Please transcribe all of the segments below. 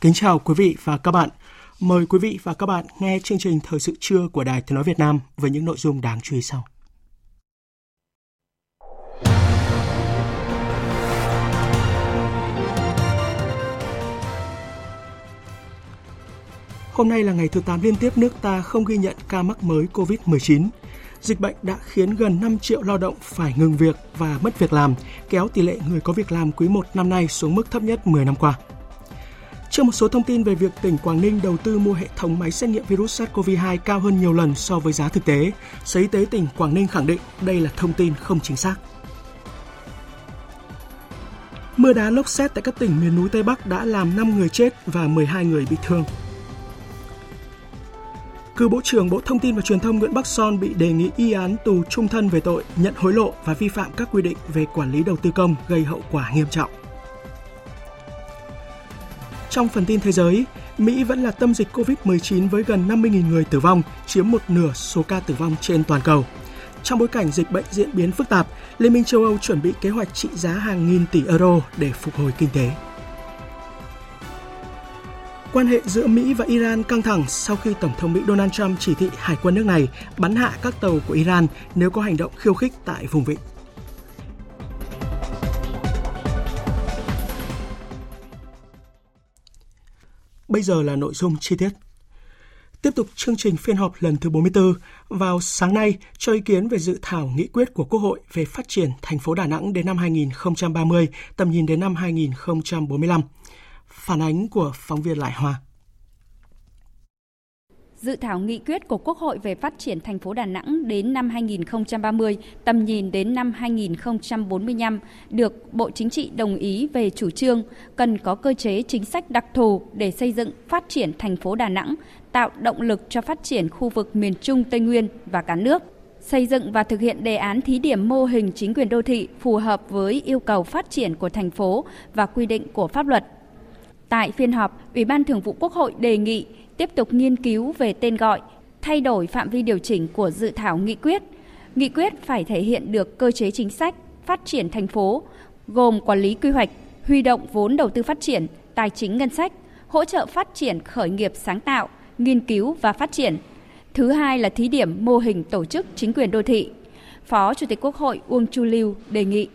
Kính chào quý vị và các bạn. Mời quý vị và các bạn nghe chương trình Thời sự trưa của Đài Tiếng Nói Việt Nam với những nội dung đáng chú ý sau. Hôm nay là ngày thứ 8 liên tiếp nước ta không ghi nhận ca mắc mới COVID-19. Dịch bệnh đã khiến gần 5 triệu lao động phải ngừng việc và mất việc làm, kéo tỷ lệ người có việc làm quý 1 năm nay xuống mức thấp nhất 10 năm qua. Trước một số thông tin về việc tỉnh Quảng Ninh đầu tư mua hệ thống máy xét nghiệm virus SARS-CoV-2 cao hơn nhiều lần so với giá thực tế, Sở Y tế tỉnh Quảng Ninh khẳng định đây là thông tin không chính xác. Mưa đá lốc xét tại các tỉnh miền núi Tây Bắc đã làm 5 người chết và 12 người bị thương. Cựu Bộ trưởng Bộ Thông tin và Truyền thông Nguyễn Bắc Son bị đề nghị y án tù trung thân về tội nhận hối lộ và vi phạm các quy định về quản lý đầu tư công gây hậu quả nghiêm trọng. Trong phần tin thế giới, Mỹ vẫn là tâm dịch COVID-19 với gần 50.000 người tử vong, chiếm một nửa số ca tử vong trên toàn cầu. Trong bối cảnh dịch bệnh diễn biến phức tạp, Liên minh châu Âu chuẩn bị kế hoạch trị giá hàng nghìn tỷ euro để phục hồi kinh tế. Quan hệ giữa Mỹ và Iran căng thẳng sau khi Tổng thống Mỹ Donald Trump chỉ thị hải quân nước này bắn hạ các tàu của Iran nếu có hành động khiêu khích tại vùng vịnh. Bây giờ là nội dung chi tiết. Tiếp tục chương trình phiên họp lần thứ 44, vào sáng nay cho ý kiến về dự thảo nghị quyết của Quốc hội về phát triển thành phố Đà Nẵng đến năm 2030, tầm nhìn đến năm 2045. Phản ánh của phóng viên Lại Hoa. Dự thảo nghị quyết của Quốc hội về phát triển thành phố Đà Nẵng đến năm 2030, tầm nhìn đến năm 2045 được Bộ Chính trị đồng ý về chủ trương cần có cơ chế chính sách đặc thù để xây dựng phát triển thành phố Đà Nẵng, tạo động lực cho phát triển khu vực miền Trung Tây Nguyên và cả nước xây dựng và thực hiện đề án thí điểm mô hình chính quyền đô thị phù hợp với yêu cầu phát triển của thành phố và quy định của pháp luật. Tại phiên họp, Ủy ban Thường vụ Quốc hội đề nghị tiếp tục nghiên cứu về tên gọi, thay đổi phạm vi điều chỉnh của dự thảo nghị quyết. Nghị quyết phải thể hiện được cơ chế chính sách phát triển thành phố, gồm quản lý quy hoạch, huy động vốn đầu tư phát triển, tài chính ngân sách, hỗ trợ phát triển khởi nghiệp sáng tạo, nghiên cứu và phát triển. Thứ hai là thí điểm mô hình tổ chức chính quyền đô thị. Phó Chủ tịch Quốc hội Uông Chu Lưu đề nghị.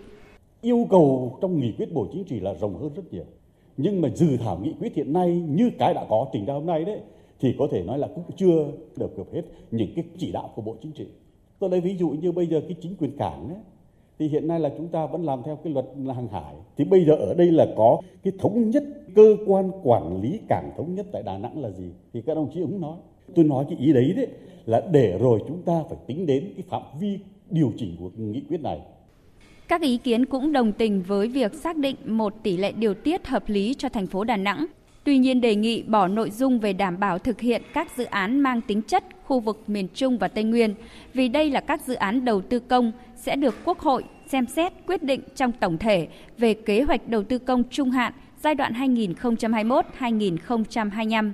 Yêu cầu trong nghị quyết Bộ Chính trị là rộng hơn rất nhiều. Nhưng mà dự thảo nghị quyết hiện nay như cái đã có trình ra hôm nay đấy thì có thể nói là cũng chưa được hợp hết những cái chỉ đạo của Bộ Chính trị. Tôi lấy ví dụ như bây giờ cái chính quyền cảng ấy, thì hiện nay là chúng ta vẫn làm theo cái luật hàng hải. Thì bây giờ ở đây là có cái thống nhất cơ quan quản lý cảng thống nhất tại Đà Nẵng là gì? Thì các đồng chí cũng nói. Tôi nói cái ý đấy đấy là để rồi chúng ta phải tính đến cái phạm vi điều chỉnh của nghị quyết này. Các ý kiến cũng đồng tình với việc xác định một tỷ lệ điều tiết hợp lý cho thành phố Đà Nẵng Tuy nhiên đề nghị bỏ nội dung về đảm bảo thực hiện các dự án mang tính chất khu vực miền Trung và Tây Nguyên, vì đây là các dự án đầu tư công sẽ được Quốc hội xem xét quyết định trong tổng thể về kế hoạch đầu tư công trung hạn giai đoạn 2021-2025.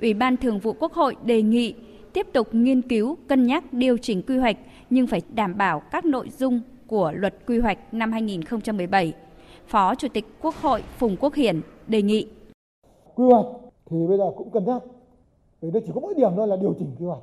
Ủy ban Thường vụ Quốc hội đề nghị tiếp tục nghiên cứu, cân nhắc điều chỉnh quy hoạch nhưng phải đảm bảo các nội dung của luật quy hoạch năm 2017. Phó Chủ tịch Quốc hội Phùng Quốc Hiển đề nghị. Quy hoạch thì bây giờ cũng cân nhắc, vì nó chỉ có mỗi điểm thôi là điều chỉnh quy hoạch.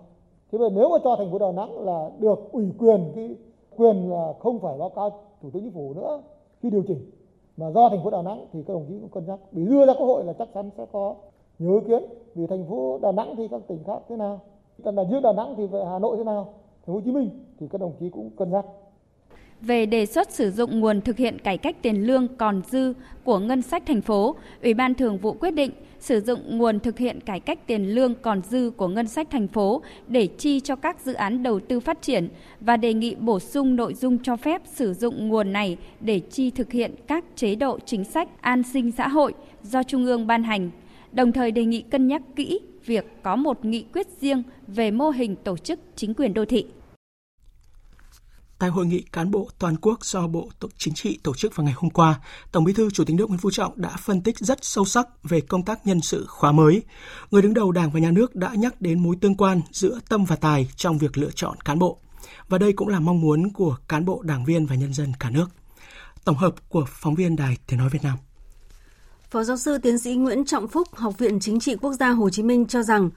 Thế bây giờ nếu mà cho thành phố đà nẵng là được ủy quyền, cái quyền là không phải báo cáo thủ tướng chính phủ nữa khi điều chỉnh, mà do thành phố đà nẵng thì các đồng chí cũng cân nhắc. Vì đưa ra quốc hội là chắc chắn sẽ có nhiều ý kiến. Vì thành phố đà nẵng thì các tỉnh khác thế nào? Còn là riêng đà nẵng thì về hà nội thế nào? Thành phố hồ chí minh thì các đồng chí cũng cân nhắc về đề xuất sử dụng nguồn thực hiện cải cách tiền lương còn dư của ngân sách thành phố, Ủy ban Thường vụ quyết định sử dụng nguồn thực hiện cải cách tiền lương còn dư của ngân sách thành phố để chi cho các dự án đầu tư phát triển và đề nghị bổ sung nội dung cho phép sử dụng nguồn này để chi thực hiện các chế độ chính sách an sinh xã hội do Trung ương ban hành. Đồng thời đề nghị cân nhắc kỹ việc có một nghị quyết riêng về mô hình tổ chức chính quyền đô thị. Tại hội nghị cán bộ toàn quốc do Bộ Chính trị tổ chức vào ngày hôm qua, Tổng Bí thư Chủ tịch nước Nguyễn Phú Trọng đã phân tích rất sâu sắc về công tác nhân sự khóa mới. Người đứng đầu Đảng và Nhà nước đã nhắc đến mối tương quan giữa tâm và tài trong việc lựa chọn cán bộ. Và đây cũng là mong muốn của cán bộ, đảng viên và nhân dân cả nước. Tổng hợp của phóng viên Đài Tiếng Nói Việt Nam. Phó giáo sư tiến sĩ Nguyễn Trọng Phúc, Học viện Chính trị Quốc gia Hồ Chí Minh cho rằng,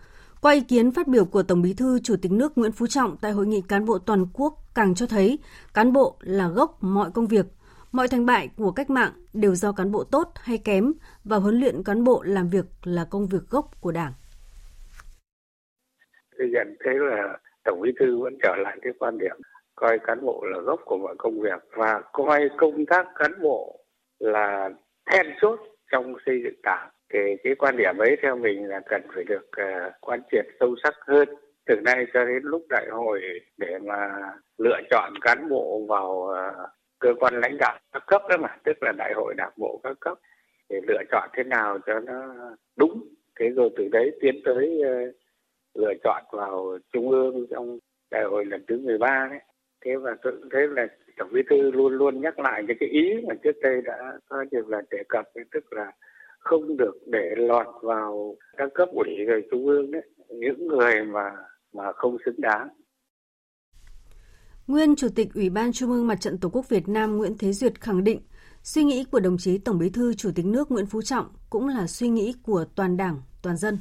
qua ý kiến phát biểu của Tổng Bí thư Chủ tịch nước Nguyễn Phú Trọng tại hội nghị cán bộ toàn quốc càng cho thấy cán bộ là gốc mọi công việc, mọi thành bại của cách mạng đều do cán bộ tốt hay kém và huấn luyện cán bộ làm việc là công việc gốc của Đảng. Tôi nhận thấy là Tổng Bí thư vẫn trở lại cái quan điểm coi cán bộ là gốc của mọi công việc và coi công tác cán bộ là then chốt trong xây dựng đảng thì cái quan điểm ấy theo mình là cần phải được uh, quan triệt sâu sắc hơn từ nay cho đến lúc đại hội để mà lựa chọn cán bộ vào uh, cơ quan lãnh đạo các cấp đó mà tức là đại hội đảng bộ các cấp để lựa chọn thế nào cho nó đúng. Thế rồi từ đấy tiến tới uh, lựa chọn vào trung ương trong đại hội lần thứ 13 đấy. Thế và tôi thấy là tổng bí thư luôn luôn nhắc lại những cái ý mà trước đây đã có nhiều lần đề cập tức là không được để lọt vào các cấp ủy rồi trung ương đấy những người mà mà không xứng đáng. Nguyên Chủ tịch Ủy ban Trung ương Mặt trận Tổ quốc Việt Nam Nguyễn Thế Duyệt khẳng định suy nghĩ của đồng chí Tổng Bí thư Chủ tịch nước Nguyễn Phú Trọng cũng là suy nghĩ của toàn Đảng, toàn dân.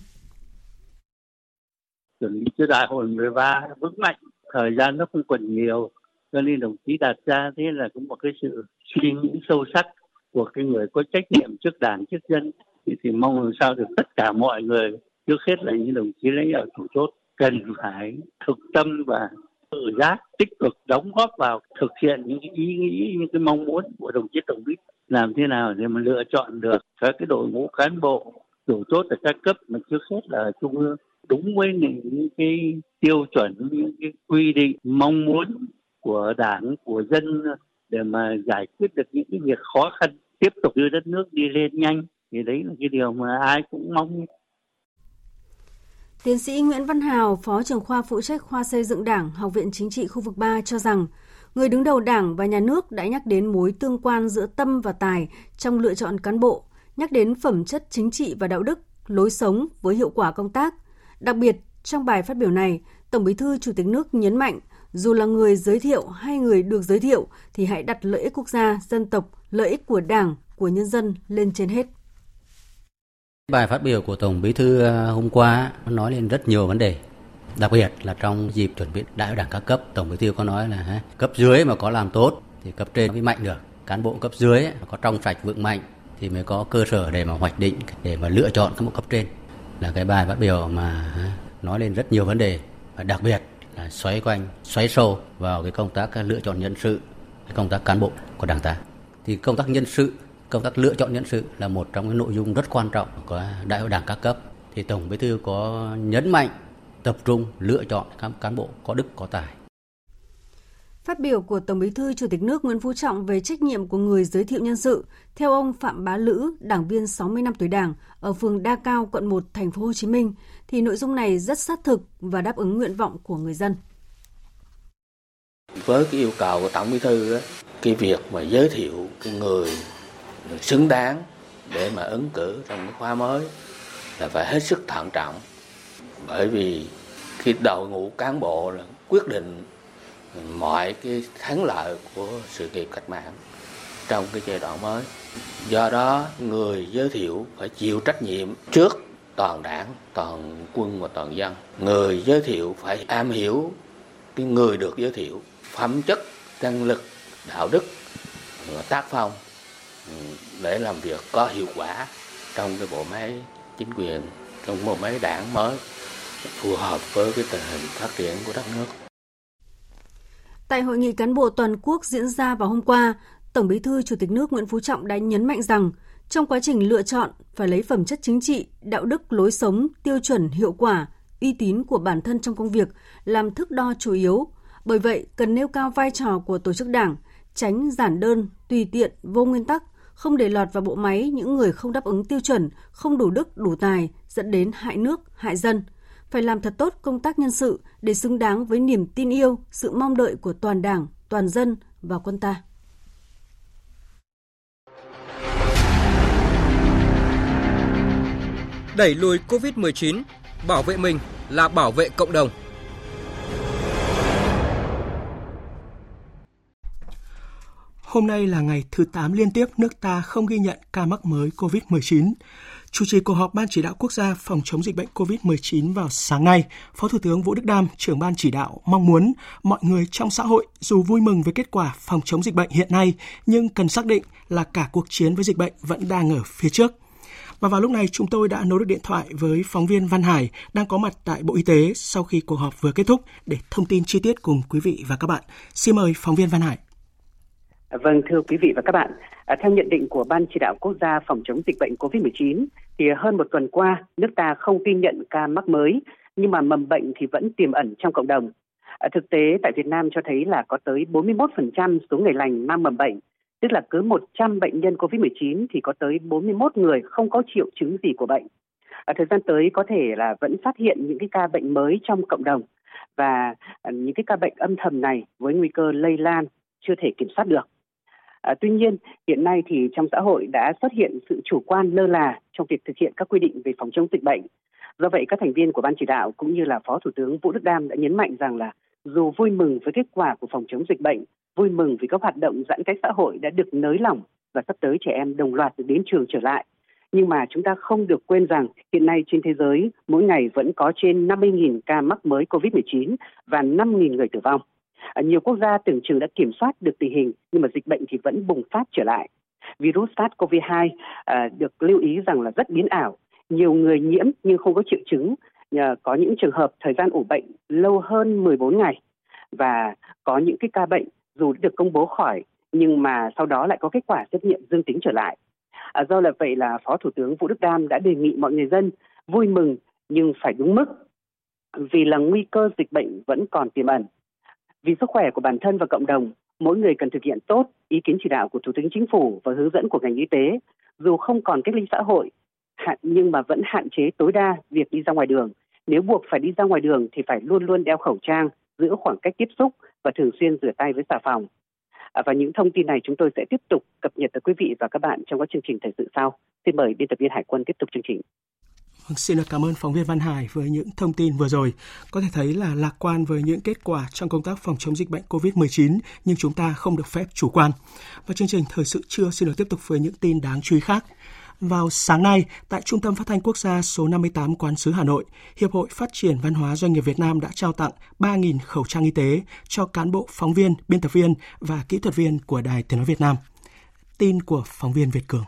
Chuẩn bị cho đại hội 13 vững mạnh, thời gian nó không còn nhiều, cho nên đồng chí đặt ra thế là cũng một cái sự suy nghĩ sâu sắc của cái người có trách nhiệm trước đảng trước dân thì, thì mong làm sao được tất cả mọi người trước hết là những đồng chí lãnh đạo chủ chốt cần phải thực tâm và tự giác tích cực đóng góp vào thực hiện những cái ý nghĩ những cái mong muốn của đồng chí tổng bí làm thế nào để mà lựa chọn được các cái đội ngũ cán bộ chủ chốt ở các cấp mà trước hết là trung ương đúng với những cái tiêu chuẩn những cái quy định mong muốn của đảng của dân để mà giải quyết được những cái việc khó khăn tiếp tục đưa đất nước đi lên nhanh thì đấy là cái điều mà ai cũng mong Tiến sĩ Nguyễn Văn Hào, Phó trưởng khoa phụ trách khoa xây dựng Đảng, Học viện Chính trị khu vực 3 cho rằng, người đứng đầu Đảng và nhà nước đã nhắc đến mối tương quan giữa tâm và tài trong lựa chọn cán bộ, nhắc đến phẩm chất chính trị và đạo đức, lối sống với hiệu quả công tác. Đặc biệt, trong bài phát biểu này, Tổng Bí thư Chủ tịch nước nhấn mạnh, dù là người giới thiệu hay người được giới thiệu thì hãy đặt lợi ích quốc gia, dân tộc, lợi ích của Đảng, của nhân dân lên trên hết. Bài phát biểu của Tổng Bí thư ờ, hôm qua nói lên rất nhiều vấn đề. Đặc biệt là trong dịp chuẩn bị đại hội đảng các cấp, Tổng Bí thư có nói là cấp dưới mà có làm tốt thì cấp trên mới mạnh được. Cán bộ cấp dưới có trong sạch vững mạnh thì mới có cơ sở để mà hoạch định, để mà lựa chọn các bộ cấp trên. Là cái bài phát biểu mà nói lên rất nhiều vấn đề và đặc biệt xoáy quanh, xoáy sâu vào cái công tác lựa chọn nhân sự, cái công tác cán bộ của đảng ta. Thì công tác nhân sự công tác lựa chọn nhân sự là một trong những nội dung rất quan trọng của đại hội đảng các cấp thì tổng bí thư có nhấn mạnh tập trung lựa chọn các cán bộ có đức có tài Phát biểu của Tổng Bí thư Chủ tịch nước Nguyễn Phú Trọng về trách nhiệm của người giới thiệu nhân sự, theo ông Phạm Bá Lữ, đảng viên 60 năm tuổi Đảng ở phường Đa Cao, quận 1, thành phố Hồ Chí Minh, thì nội dung này rất sát thực và đáp ứng nguyện vọng của người dân. Với cái yêu cầu của Tổng Bí thư cái việc mà giới thiệu cái người xứng đáng để mà ứng cử trong cái khóa mới là phải hết sức thận trọng bởi vì khi đội ngũ cán bộ là quyết định mọi cái thắng lợi của sự nghiệp cách mạng trong cái giai đoạn mới do đó, người giới thiệu phải chịu trách nhiệm trước toàn đảng, toàn quân và toàn dân người giới thiệu phải am hiểu cái người được giới thiệu, phẩm chất, năng lực, đạo đức tác phong ừ, để làm việc có hiệu quả trong cái bộ máy chính quyền, trong bộ máy đảng mới phù hợp với cái tình hình phát triển của đất nước. Tại hội nghị cán bộ toàn quốc diễn ra vào hôm qua, Tổng Bí thư Chủ tịch nước Nguyễn Phú Trọng đã nhấn mạnh rằng trong quá trình lựa chọn phải lấy phẩm chất chính trị, đạo đức, lối sống, tiêu chuẩn, hiệu quả, uy tín của bản thân trong công việc làm thước đo chủ yếu. Bởi vậy, cần nêu cao vai trò của tổ chức đảng, tránh giản đơn, tùy tiện, vô nguyên tắc, không để lọt vào bộ máy những người không đáp ứng tiêu chuẩn, không đủ đức, đủ tài, dẫn đến hại nước, hại dân. Phải làm thật tốt công tác nhân sự để xứng đáng với niềm tin yêu, sự mong đợi của toàn đảng, toàn dân và quân ta. Đẩy lùi COVID-19, bảo vệ mình là bảo vệ cộng đồng. Hôm nay là ngày thứ 8 liên tiếp nước ta không ghi nhận ca mắc mới COVID-19. Chủ trì cuộc họp Ban chỉ đạo quốc gia phòng chống dịch bệnh COVID-19 vào sáng nay, Phó Thủ tướng Vũ Đức Đam, trưởng ban chỉ đạo mong muốn mọi người trong xã hội dù vui mừng với kết quả phòng chống dịch bệnh hiện nay nhưng cần xác định là cả cuộc chiến với dịch bệnh vẫn đang ở phía trước. Và vào lúc này chúng tôi đã nối được điện thoại với phóng viên Văn Hải đang có mặt tại Bộ Y tế sau khi cuộc họp vừa kết thúc để thông tin chi tiết cùng quý vị và các bạn. Xin mời phóng viên Văn Hải. À, vâng, thưa quý vị và các bạn, à, theo nhận định của Ban chỉ đạo quốc gia phòng chống dịch bệnh COVID-19, thì hơn một tuần qua, nước ta không ghi nhận ca mắc mới, nhưng mà mầm bệnh thì vẫn tiềm ẩn trong cộng đồng. À, thực tế, tại Việt Nam cho thấy là có tới 41% số người lành mang mầm bệnh, tức là cứ 100 bệnh nhân COVID-19 thì có tới 41 người không có triệu chứng gì của bệnh. À, thời gian tới có thể là vẫn phát hiện những cái ca bệnh mới trong cộng đồng và à, những cái ca bệnh âm thầm này với nguy cơ lây lan chưa thể kiểm soát được. À, tuy nhiên, hiện nay thì trong xã hội đã xuất hiện sự chủ quan lơ là trong việc thực hiện các quy định về phòng chống dịch bệnh. Do vậy, các thành viên của ban chỉ đạo cũng như là Phó Thủ tướng Vũ Đức Đam đã nhấn mạnh rằng là dù vui mừng với kết quả của phòng chống dịch bệnh, vui mừng vì các hoạt động giãn cách xã hội đã được nới lỏng và sắp tới trẻ em đồng loạt được đến trường trở lại. Nhưng mà chúng ta không được quên rằng hiện nay trên thế giới mỗi ngày vẫn có trên 50.000 ca mắc mới COVID-19 và 5.000 người tử vong. Nhiều quốc gia tưởng chừng đã kiểm soát được tình hình nhưng mà dịch bệnh thì vẫn bùng phát trở lại. Virus SARS-CoV-2 ờ, được lưu ý rằng là rất biến ảo, nhiều người nhiễm nhưng không có triệu chứng, có những trường hợp thời gian ủ bệnh lâu hơn 14 ngày và có những cái ca bệnh dù được công bố khỏi nhưng mà sau đó lại có kết quả xét nghiệm dương tính trở lại. À, do là vậy là Phó Thủ tướng Vũ Đức Đam đã đề nghị mọi người dân vui mừng nhưng phải đúng mức vì là nguy cơ dịch bệnh vẫn còn tiềm ẩn. Vì sức khỏe của bản thân và cộng đồng, mỗi người cần thực hiện tốt ý kiến chỉ đạo của Thủ tướng Chính phủ và hướng dẫn của ngành y tế, dù không còn cách ly xã hội, hạn nhưng mà vẫn hạn chế tối đa việc đi ra ngoài đường. Nếu buộc phải đi ra ngoài đường thì phải luôn luôn đeo khẩu trang, giữ khoảng cách tiếp xúc và thường xuyên rửa tay với xà phòng. À, và những thông tin này chúng tôi sẽ tiếp tục cập nhật tới quý vị và các bạn trong các chương trình thời sự sau. Xin mời biên tập viên Hải quân tiếp tục chương trình. Vâng, xin được cảm ơn phóng viên Văn Hải với những thông tin vừa rồi. Có thể thấy là lạc quan với những kết quả trong công tác phòng chống dịch bệnh COVID-19, nhưng chúng ta không được phép chủ quan. Và chương trình Thời sự trưa xin được tiếp tục với những tin đáng chú ý khác. Vào sáng nay, tại Trung tâm Phát thanh Quốc gia số 58 Quán sứ Hà Nội, Hiệp hội Phát triển Văn hóa Doanh nghiệp Việt Nam đã trao tặng 3.000 khẩu trang y tế cho cán bộ, phóng viên, biên tập viên và kỹ thuật viên của Đài Tiếng Nói Việt Nam. Tin của phóng viên Việt Cường.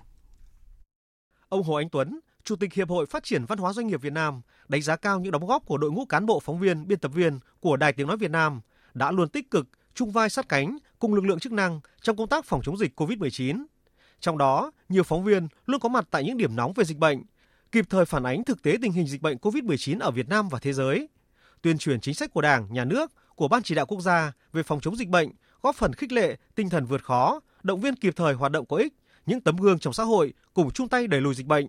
Ông Hồ Anh Tuấn, Chủ tịch Hiệp hội Phát triển Văn hóa Doanh nghiệp Việt Nam đánh giá cao những đóng góp của đội ngũ cán bộ phóng viên, biên tập viên của Đài Tiếng Nói Việt Nam đã luôn tích cực, chung vai sát cánh cùng lực lượng chức năng trong công tác phòng chống dịch COVID-19. Trong đó, nhiều phóng viên luôn có mặt tại những điểm nóng về dịch bệnh, kịp thời phản ánh thực tế tình hình dịch bệnh COVID-19 ở Việt Nam và thế giới, tuyên truyền chính sách của Đảng, Nhà nước, của Ban chỉ đạo quốc gia về phòng chống dịch bệnh, góp phần khích lệ tinh thần vượt khó, động viên kịp thời hoạt động có ích, những tấm gương trong xã hội cùng chung tay đẩy lùi dịch bệnh.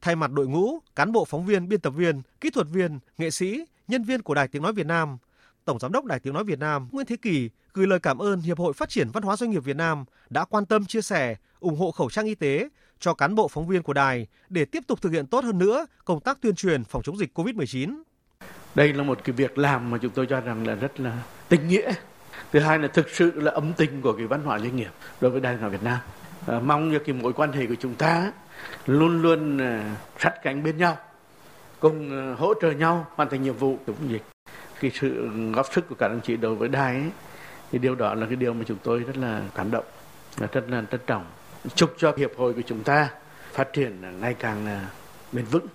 Thay mặt đội ngũ, cán bộ phóng viên, biên tập viên, kỹ thuật viên, nghệ sĩ, nhân viên của Đài Tiếng Nói Việt Nam, Tổng Giám đốc Đài Tiếng Nói Việt Nam Nguyễn Thế Kỳ gửi lời cảm ơn Hiệp hội Phát triển Văn hóa Doanh nghiệp Việt Nam đã quan tâm chia sẻ, ủng hộ khẩu trang y tế cho cán bộ phóng viên của đài để tiếp tục thực hiện tốt hơn nữa công tác tuyên truyền phòng chống dịch COVID-19. Đây là một cái việc làm mà chúng tôi cho rằng là rất là tình nghĩa. Thứ hai là thực sự là ấm tình của cái văn hóa doanh nghiệp đối với Đài Tiếng nói Việt Nam. À, mong như cái mối quan hệ của chúng ta luôn luôn ờ, sát cánh bên nhau, cùng ờ, hỗ trợ nhau hoàn thành nhiệm vụ chống dịch. Cái sự góp sức của cả đồng chí đối với đài ấy, thì điều đó là cái điều mà chúng tôi rất là cảm động và rất là trân trọng. Chúc cho hiệp hội của chúng ta phát triển ngày càng ờ, bền vững.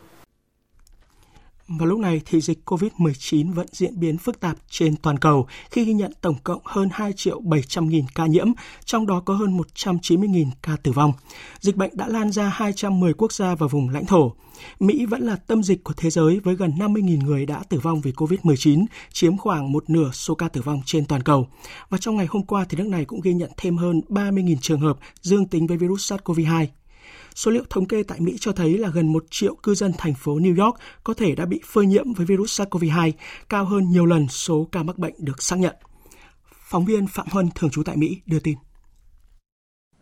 Vào lúc này thì dịch COVID-19 vẫn diễn biến phức tạp trên toàn cầu khi ghi nhận tổng cộng hơn 2 triệu 700 nghìn ca nhiễm, trong đó có hơn 190 nghìn ca tử vong. Dịch bệnh đã lan ra 210 quốc gia và vùng lãnh thổ. Mỹ vẫn là tâm dịch của thế giới với gần 50.000 người đã tử vong vì COVID-19, chiếm khoảng một nửa số ca tử vong trên toàn cầu. Và trong ngày hôm qua thì nước này cũng ghi nhận thêm hơn 30.000 trường hợp dương tính với virus SARS-CoV-2. Số liệu thống kê tại Mỹ cho thấy là gần 1 triệu cư dân thành phố New York có thể đã bị phơi nhiễm với virus SARS-CoV-2, cao hơn nhiều lần số ca mắc bệnh được xác nhận. Phóng viên Phạm Huân, thường trú tại Mỹ, đưa tin.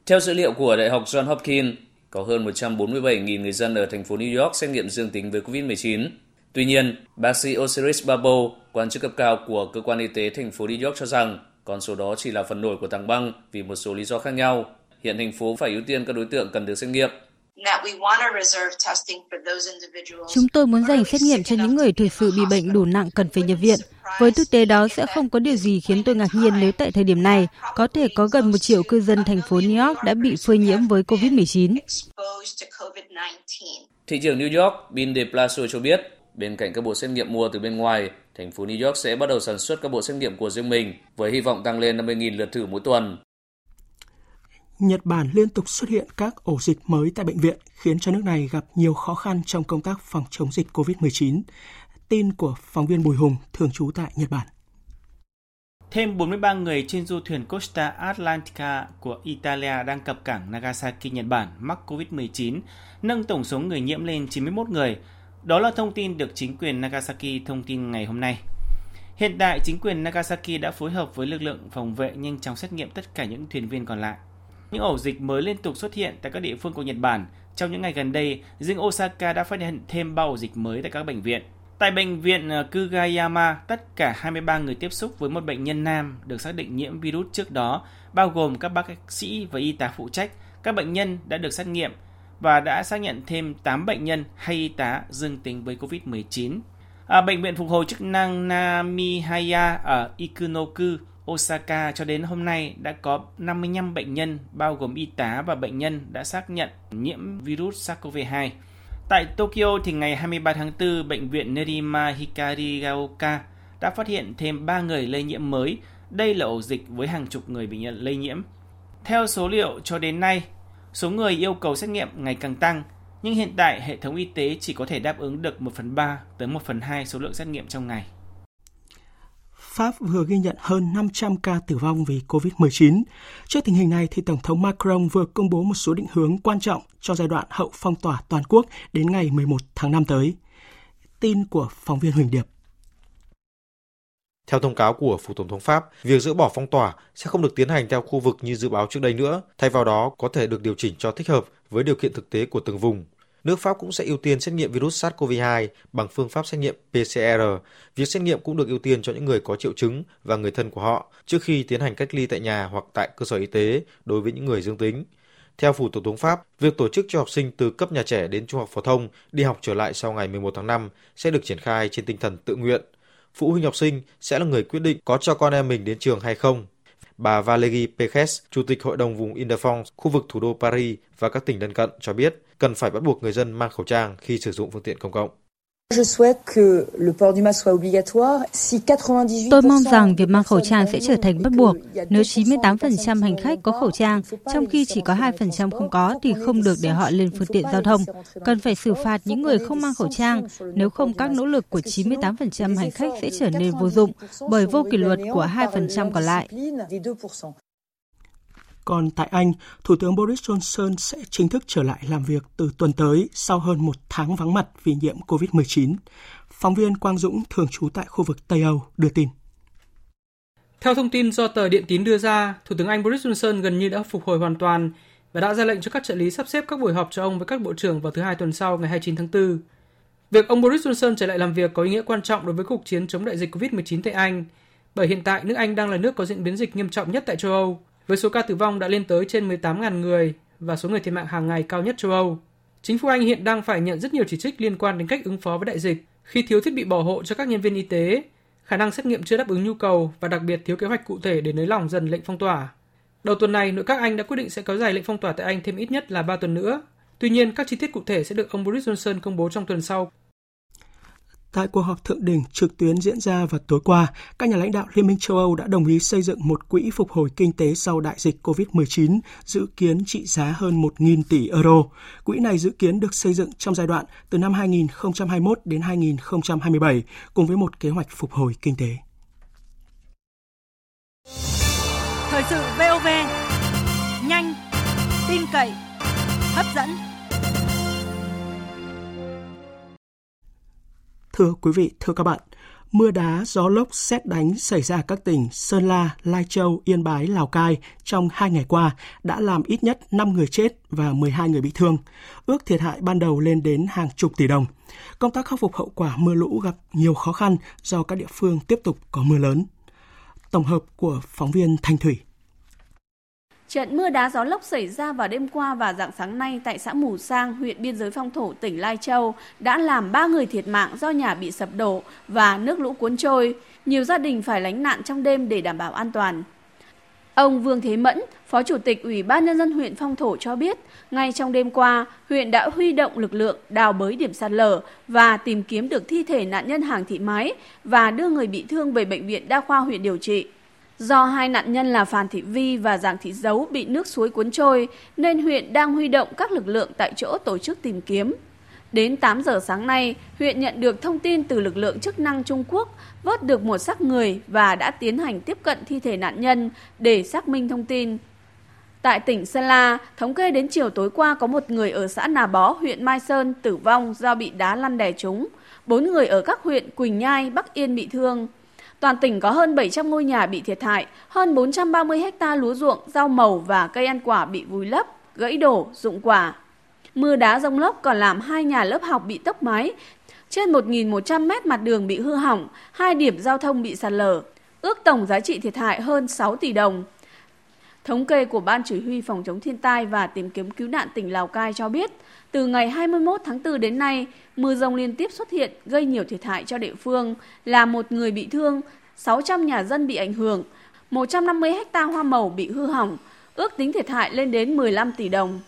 Theo dữ liệu của Đại học John Hopkins, có hơn 147.000 người dân ở thành phố New York xét nghiệm dương tính với COVID-19. Tuy nhiên, bác sĩ Osiris Babo, quan chức cấp cao của cơ quan y tế thành phố New York cho rằng con số đó chỉ là phần nổi của tảng băng vì một số lý do khác nhau. Hiện thành phố phải ưu tiên các đối tượng cần được xét nghiệm. Chúng tôi muốn dành xét nghiệm cho những người thực sự bị bệnh đủ nặng cần phải nhập viện. Với thực tế đó sẽ không có điều gì khiến tôi ngạc nhiên nếu tại thời điểm này có thể có gần một triệu cư dân thành phố New York đã bị phơi nhiễm với COVID-19. Thị trưởng New York Bill de Blasio cho biết, bên cạnh các bộ xét nghiệm mua từ bên ngoài, thành phố New York sẽ bắt đầu sản xuất các bộ xét nghiệm của riêng mình với hy vọng tăng lên 50.000 lượt thử mỗi tuần. Nhật Bản liên tục xuất hiện các ổ dịch mới tại bệnh viện, khiến cho nước này gặp nhiều khó khăn trong công tác phòng chống dịch COVID-19. Tin của phóng viên Bùi Hùng, thường trú tại Nhật Bản. Thêm 43 người trên du thuyền Costa Atlantica của Italia đang cập cảng Nagasaki, Nhật Bản mắc COVID-19, nâng tổng số người nhiễm lên 91 người. Đó là thông tin được chính quyền Nagasaki thông tin ngày hôm nay. Hiện tại, chính quyền Nagasaki đã phối hợp với lực lượng phòng vệ nhanh chóng xét nghiệm tất cả những thuyền viên còn lại. Những ổ dịch mới liên tục xuất hiện tại các địa phương của Nhật Bản. Trong những ngày gần đây, riêng Osaka đã phát hiện thêm 3 ổ dịch mới tại các bệnh viện. Tại bệnh viện ờ, Kugayama, tất cả 23 người tiếp xúc với một bệnh nhân nam được xác định nhiễm virus trước đó, bao gồm các bác sĩ và y tá phụ trách. Các bệnh nhân đã được xét nghiệm và đã xác nhận thêm 8 bệnh nhân hay y tá dương tính với COVID-19. À, bệnh viện phục hồi chức năng Namihaya ở Ikunoku Osaka cho đến hôm nay đã có 55 bệnh nhân bao gồm y tá và bệnh nhân đã xác nhận nhiễm virus SARS-CoV-2. Tại Tokyo thì ngày 23 tháng 4, bệnh viện Nerima Hikarigaoka đã phát hiện thêm 3 người lây nhiễm mới. Đây là ổ dịch với hàng chục người bị nhận lây nhiễm. Theo số liệu cho đến nay, số người yêu cầu xét nghiệm ngày càng tăng, nhưng hiện tại hệ thống y tế chỉ có thể đáp ứng được 1 phần 3 tới 1 phần 2 số lượng xét nghiệm trong ngày. Pháp vừa ghi nhận hơn 500 ca tử vong vì COVID-19. Trước tình hình này, thì Tổng thống Macron vừa công bố một số định hướng quan trọng cho giai đoạn hậu phong tỏa toàn quốc đến ngày 11 tháng 5 tới. Tin của phóng viên Huỳnh Điệp. Theo thông cáo của Phủ Tổng thống Pháp, việc dỡ bỏ phong tỏa sẽ không được tiến hành theo khu vực như dự báo trước đây nữa, thay vào đó có thể được điều chỉnh cho thích hợp với điều kiện thực tế của từng vùng nước Pháp cũng sẽ ưu tiên xét nghiệm virus SARS-CoV-2 bằng phương pháp xét nghiệm PCR. Việc xét nghiệm cũng được ưu tiên cho những người có triệu chứng và người thân của họ trước khi tiến hành cách ly tại nhà hoặc tại cơ sở y tế đối với những người dương tính. Theo Phủ Tổng thống Pháp, việc tổ chức cho học sinh từ cấp nhà trẻ đến trung học phổ thông đi học trở lại sau ngày 11 tháng 5 sẽ được triển khai trên tinh thần tự nguyện. Phụ huynh học sinh sẽ là người quyết định có cho con em mình đến trường hay không. Bà Valérie Pécresse, Chủ tịch Hội đồng vùng Ile-de-France, khu vực thủ đô Paris và các tỉnh lân cận cho biết, cần phải bắt buộc người dân mang khẩu trang khi sử dụng phương tiện công cộng. Tôi mong rằng việc mang khẩu trang sẽ trở thành bắt buộc. Nếu 98% hành khách có khẩu trang, trong khi chỉ có 2% không có, thì không được để họ lên phương tiện giao thông. Cần phải xử phạt những người không mang khẩu trang, nếu không các nỗ lực của 98% hành khách sẽ trở nên vô dụng bởi vô kỷ luật của 2% còn lại. Còn tại Anh, Thủ tướng Boris Johnson sẽ chính thức trở lại làm việc từ tuần tới sau hơn một tháng vắng mặt vì nhiễm COVID-19. Phóng viên Quang Dũng, thường trú tại khu vực Tây Âu, đưa tin. Theo thông tin do tờ Điện tín đưa ra, Thủ tướng Anh Boris Johnson gần như đã phục hồi hoàn toàn và đã ra lệnh cho các trợ lý sắp xếp các buổi họp cho ông với các bộ trưởng vào thứ hai tuần sau ngày 29 tháng 4. Việc ông Boris Johnson trở lại làm việc có ý nghĩa quan trọng đối với cuộc chiến chống đại dịch COVID-19 tại Anh, bởi hiện tại nước Anh đang là nước có diễn biến dịch nghiêm trọng nhất tại châu Âu với số ca tử vong đã lên tới trên 18.000 người và số người thiệt mạng hàng ngày cao nhất châu Âu. Chính phủ Anh hiện đang phải nhận rất nhiều chỉ trích liên quan đến cách ứng phó với đại dịch khi thiếu thiết bị bảo hộ cho các nhân viên y tế, khả năng xét nghiệm chưa đáp ứng nhu cầu và đặc biệt thiếu kế hoạch cụ thể để nới lỏng dần lệnh phong tỏa. Đầu tuần này, nội các Anh đã quyết định sẽ kéo dài lệnh phong tỏa tại Anh thêm ít nhất là 3 tuần nữa. Tuy nhiên, các chi tiết cụ thể sẽ được ông Boris Johnson công bố trong tuần sau Tại cuộc họp thượng đỉnh trực tuyến diễn ra vào tối qua, các nhà lãnh đạo Liên minh châu Âu đã đồng ý xây dựng một quỹ phục hồi kinh tế sau đại dịch COVID-19, dự kiến trị giá hơn 1.000 tỷ euro. Quỹ này dự kiến được xây dựng trong giai đoạn từ năm 2021 đến 2027, cùng với một kế hoạch phục hồi kinh tế. Thời sự VOV, nhanh, tin cậy, hấp dẫn. Thưa quý vị, thưa các bạn, mưa đá, gió lốc, xét đánh xảy ra các tỉnh Sơn La, Lai Châu, Yên Bái, Lào Cai trong hai ngày qua đã làm ít nhất 5 người chết và 12 người bị thương. Ước thiệt hại ban đầu lên đến hàng chục tỷ đồng. Công tác khắc phục hậu quả mưa lũ gặp nhiều khó khăn do các địa phương tiếp tục có mưa lớn. Tổng hợp của phóng viên Thanh Thủy. Trận mưa đá gió lốc xảy ra vào đêm qua và dạng sáng nay tại xã Mù Sang, huyện biên giới phong thổ tỉnh Lai Châu đã làm 3 người thiệt mạng do nhà bị sập đổ và nước lũ cuốn trôi. Nhiều gia đình phải lánh nạn trong đêm để đảm bảo an toàn. Ông Vương Thế Mẫn, Phó Chủ tịch Ủy ban Nhân dân huyện Phong Thổ cho biết, ngay trong đêm qua, huyện đã huy động lực lượng đào bới điểm sạt lở và tìm kiếm được thi thể nạn nhân hàng thị mái và đưa người bị thương về Bệnh viện Đa khoa huyện điều trị. Do hai nạn nhân là Phan Thị Vi và Giàng Thị Dấu bị nước suối cuốn trôi, nên huyện đang huy động các lực lượng tại chỗ tổ chức tìm kiếm. Đến 8 giờ sáng nay, huyện nhận được thông tin từ lực lượng chức năng Trung Quốc vớt được một xác người và đã tiến hành tiếp cận thi thể nạn nhân để xác minh thông tin. Tại tỉnh Sơn La, thống kê đến chiều tối qua có một người ở xã Nà Bó, huyện Mai Sơn tử vong do bị đá lăn đè trúng. Bốn người ở các huyện Quỳnh Nhai, Bắc Yên bị thương. Toàn tỉnh có hơn 700 ngôi nhà bị thiệt hại, hơn 430 hecta lúa ruộng, rau màu và cây ăn quả bị vùi lấp, gãy đổ, rụng quả. Mưa đá rông lốc còn làm hai nhà lớp học bị tốc mái, trên 1.100 mét mặt đường bị hư hỏng, hai điểm giao thông bị sạt lở. Ước tổng giá trị thiệt hại hơn 6 tỷ đồng. Thống kê của Ban Chỉ huy Phòng chống thiên tai và tìm kiếm cứu nạn tỉnh Lào Cai cho biết, từ ngày 21 tháng 4 đến nay, mưa rông liên tiếp xuất hiện gây nhiều thiệt hại cho địa phương, là một người bị thương, 600 nhà dân bị ảnh hưởng, 150 hecta hoa màu bị hư hỏng, ước tính thiệt hại lên đến 15 tỷ đồng.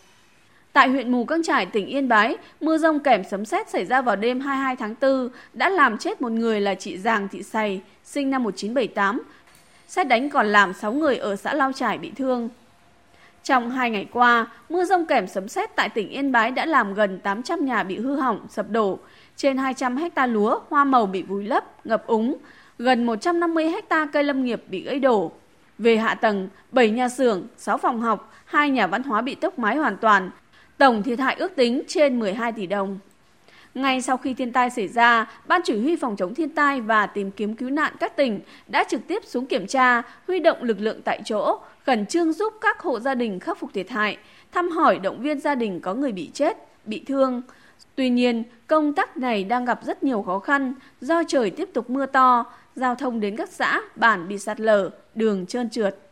Tại huyện Mù Căng Trải, tỉnh Yên Bái, mưa rông kèm sấm sét xảy ra vào đêm 22 tháng 4 đã làm chết một người là chị Giàng Thị Sày, sinh năm 1978. Xét đánh còn làm 6 người ở xã Lao Trải bị thương. Trong hai ngày qua, mưa rông kèm sấm sét tại tỉnh Yên Bái đã làm gần 800 nhà bị hư hỏng, sập đổ, trên 200 hecta lúa, hoa màu bị vùi lấp, ngập úng, gần 150 hecta cây lâm nghiệp bị gãy đổ. Về hạ tầng, 7 nhà xưởng, 6 phòng học, 2 nhà văn hóa bị tốc mái hoàn toàn, tổng thiệt hại ước tính trên 12 tỷ đồng. Ngay sau khi thiên tai xảy ra, Ban Chỉ huy Phòng chống thiên tai và tìm kiếm cứu nạn các tỉnh đã trực tiếp xuống kiểm tra, huy động lực lượng tại chỗ, khẩn trương giúp các hộ gia đình khắc phục thiệt hại, thăm hỏi động viên gia đình có người bị chết, bị thương. Tuy nhiên, công tác này đang gặp rất nhiều khó khăn do trời tiếp tục mưa to, giao thông đến các xã, bản bị sạt lở, đường trơn trượt.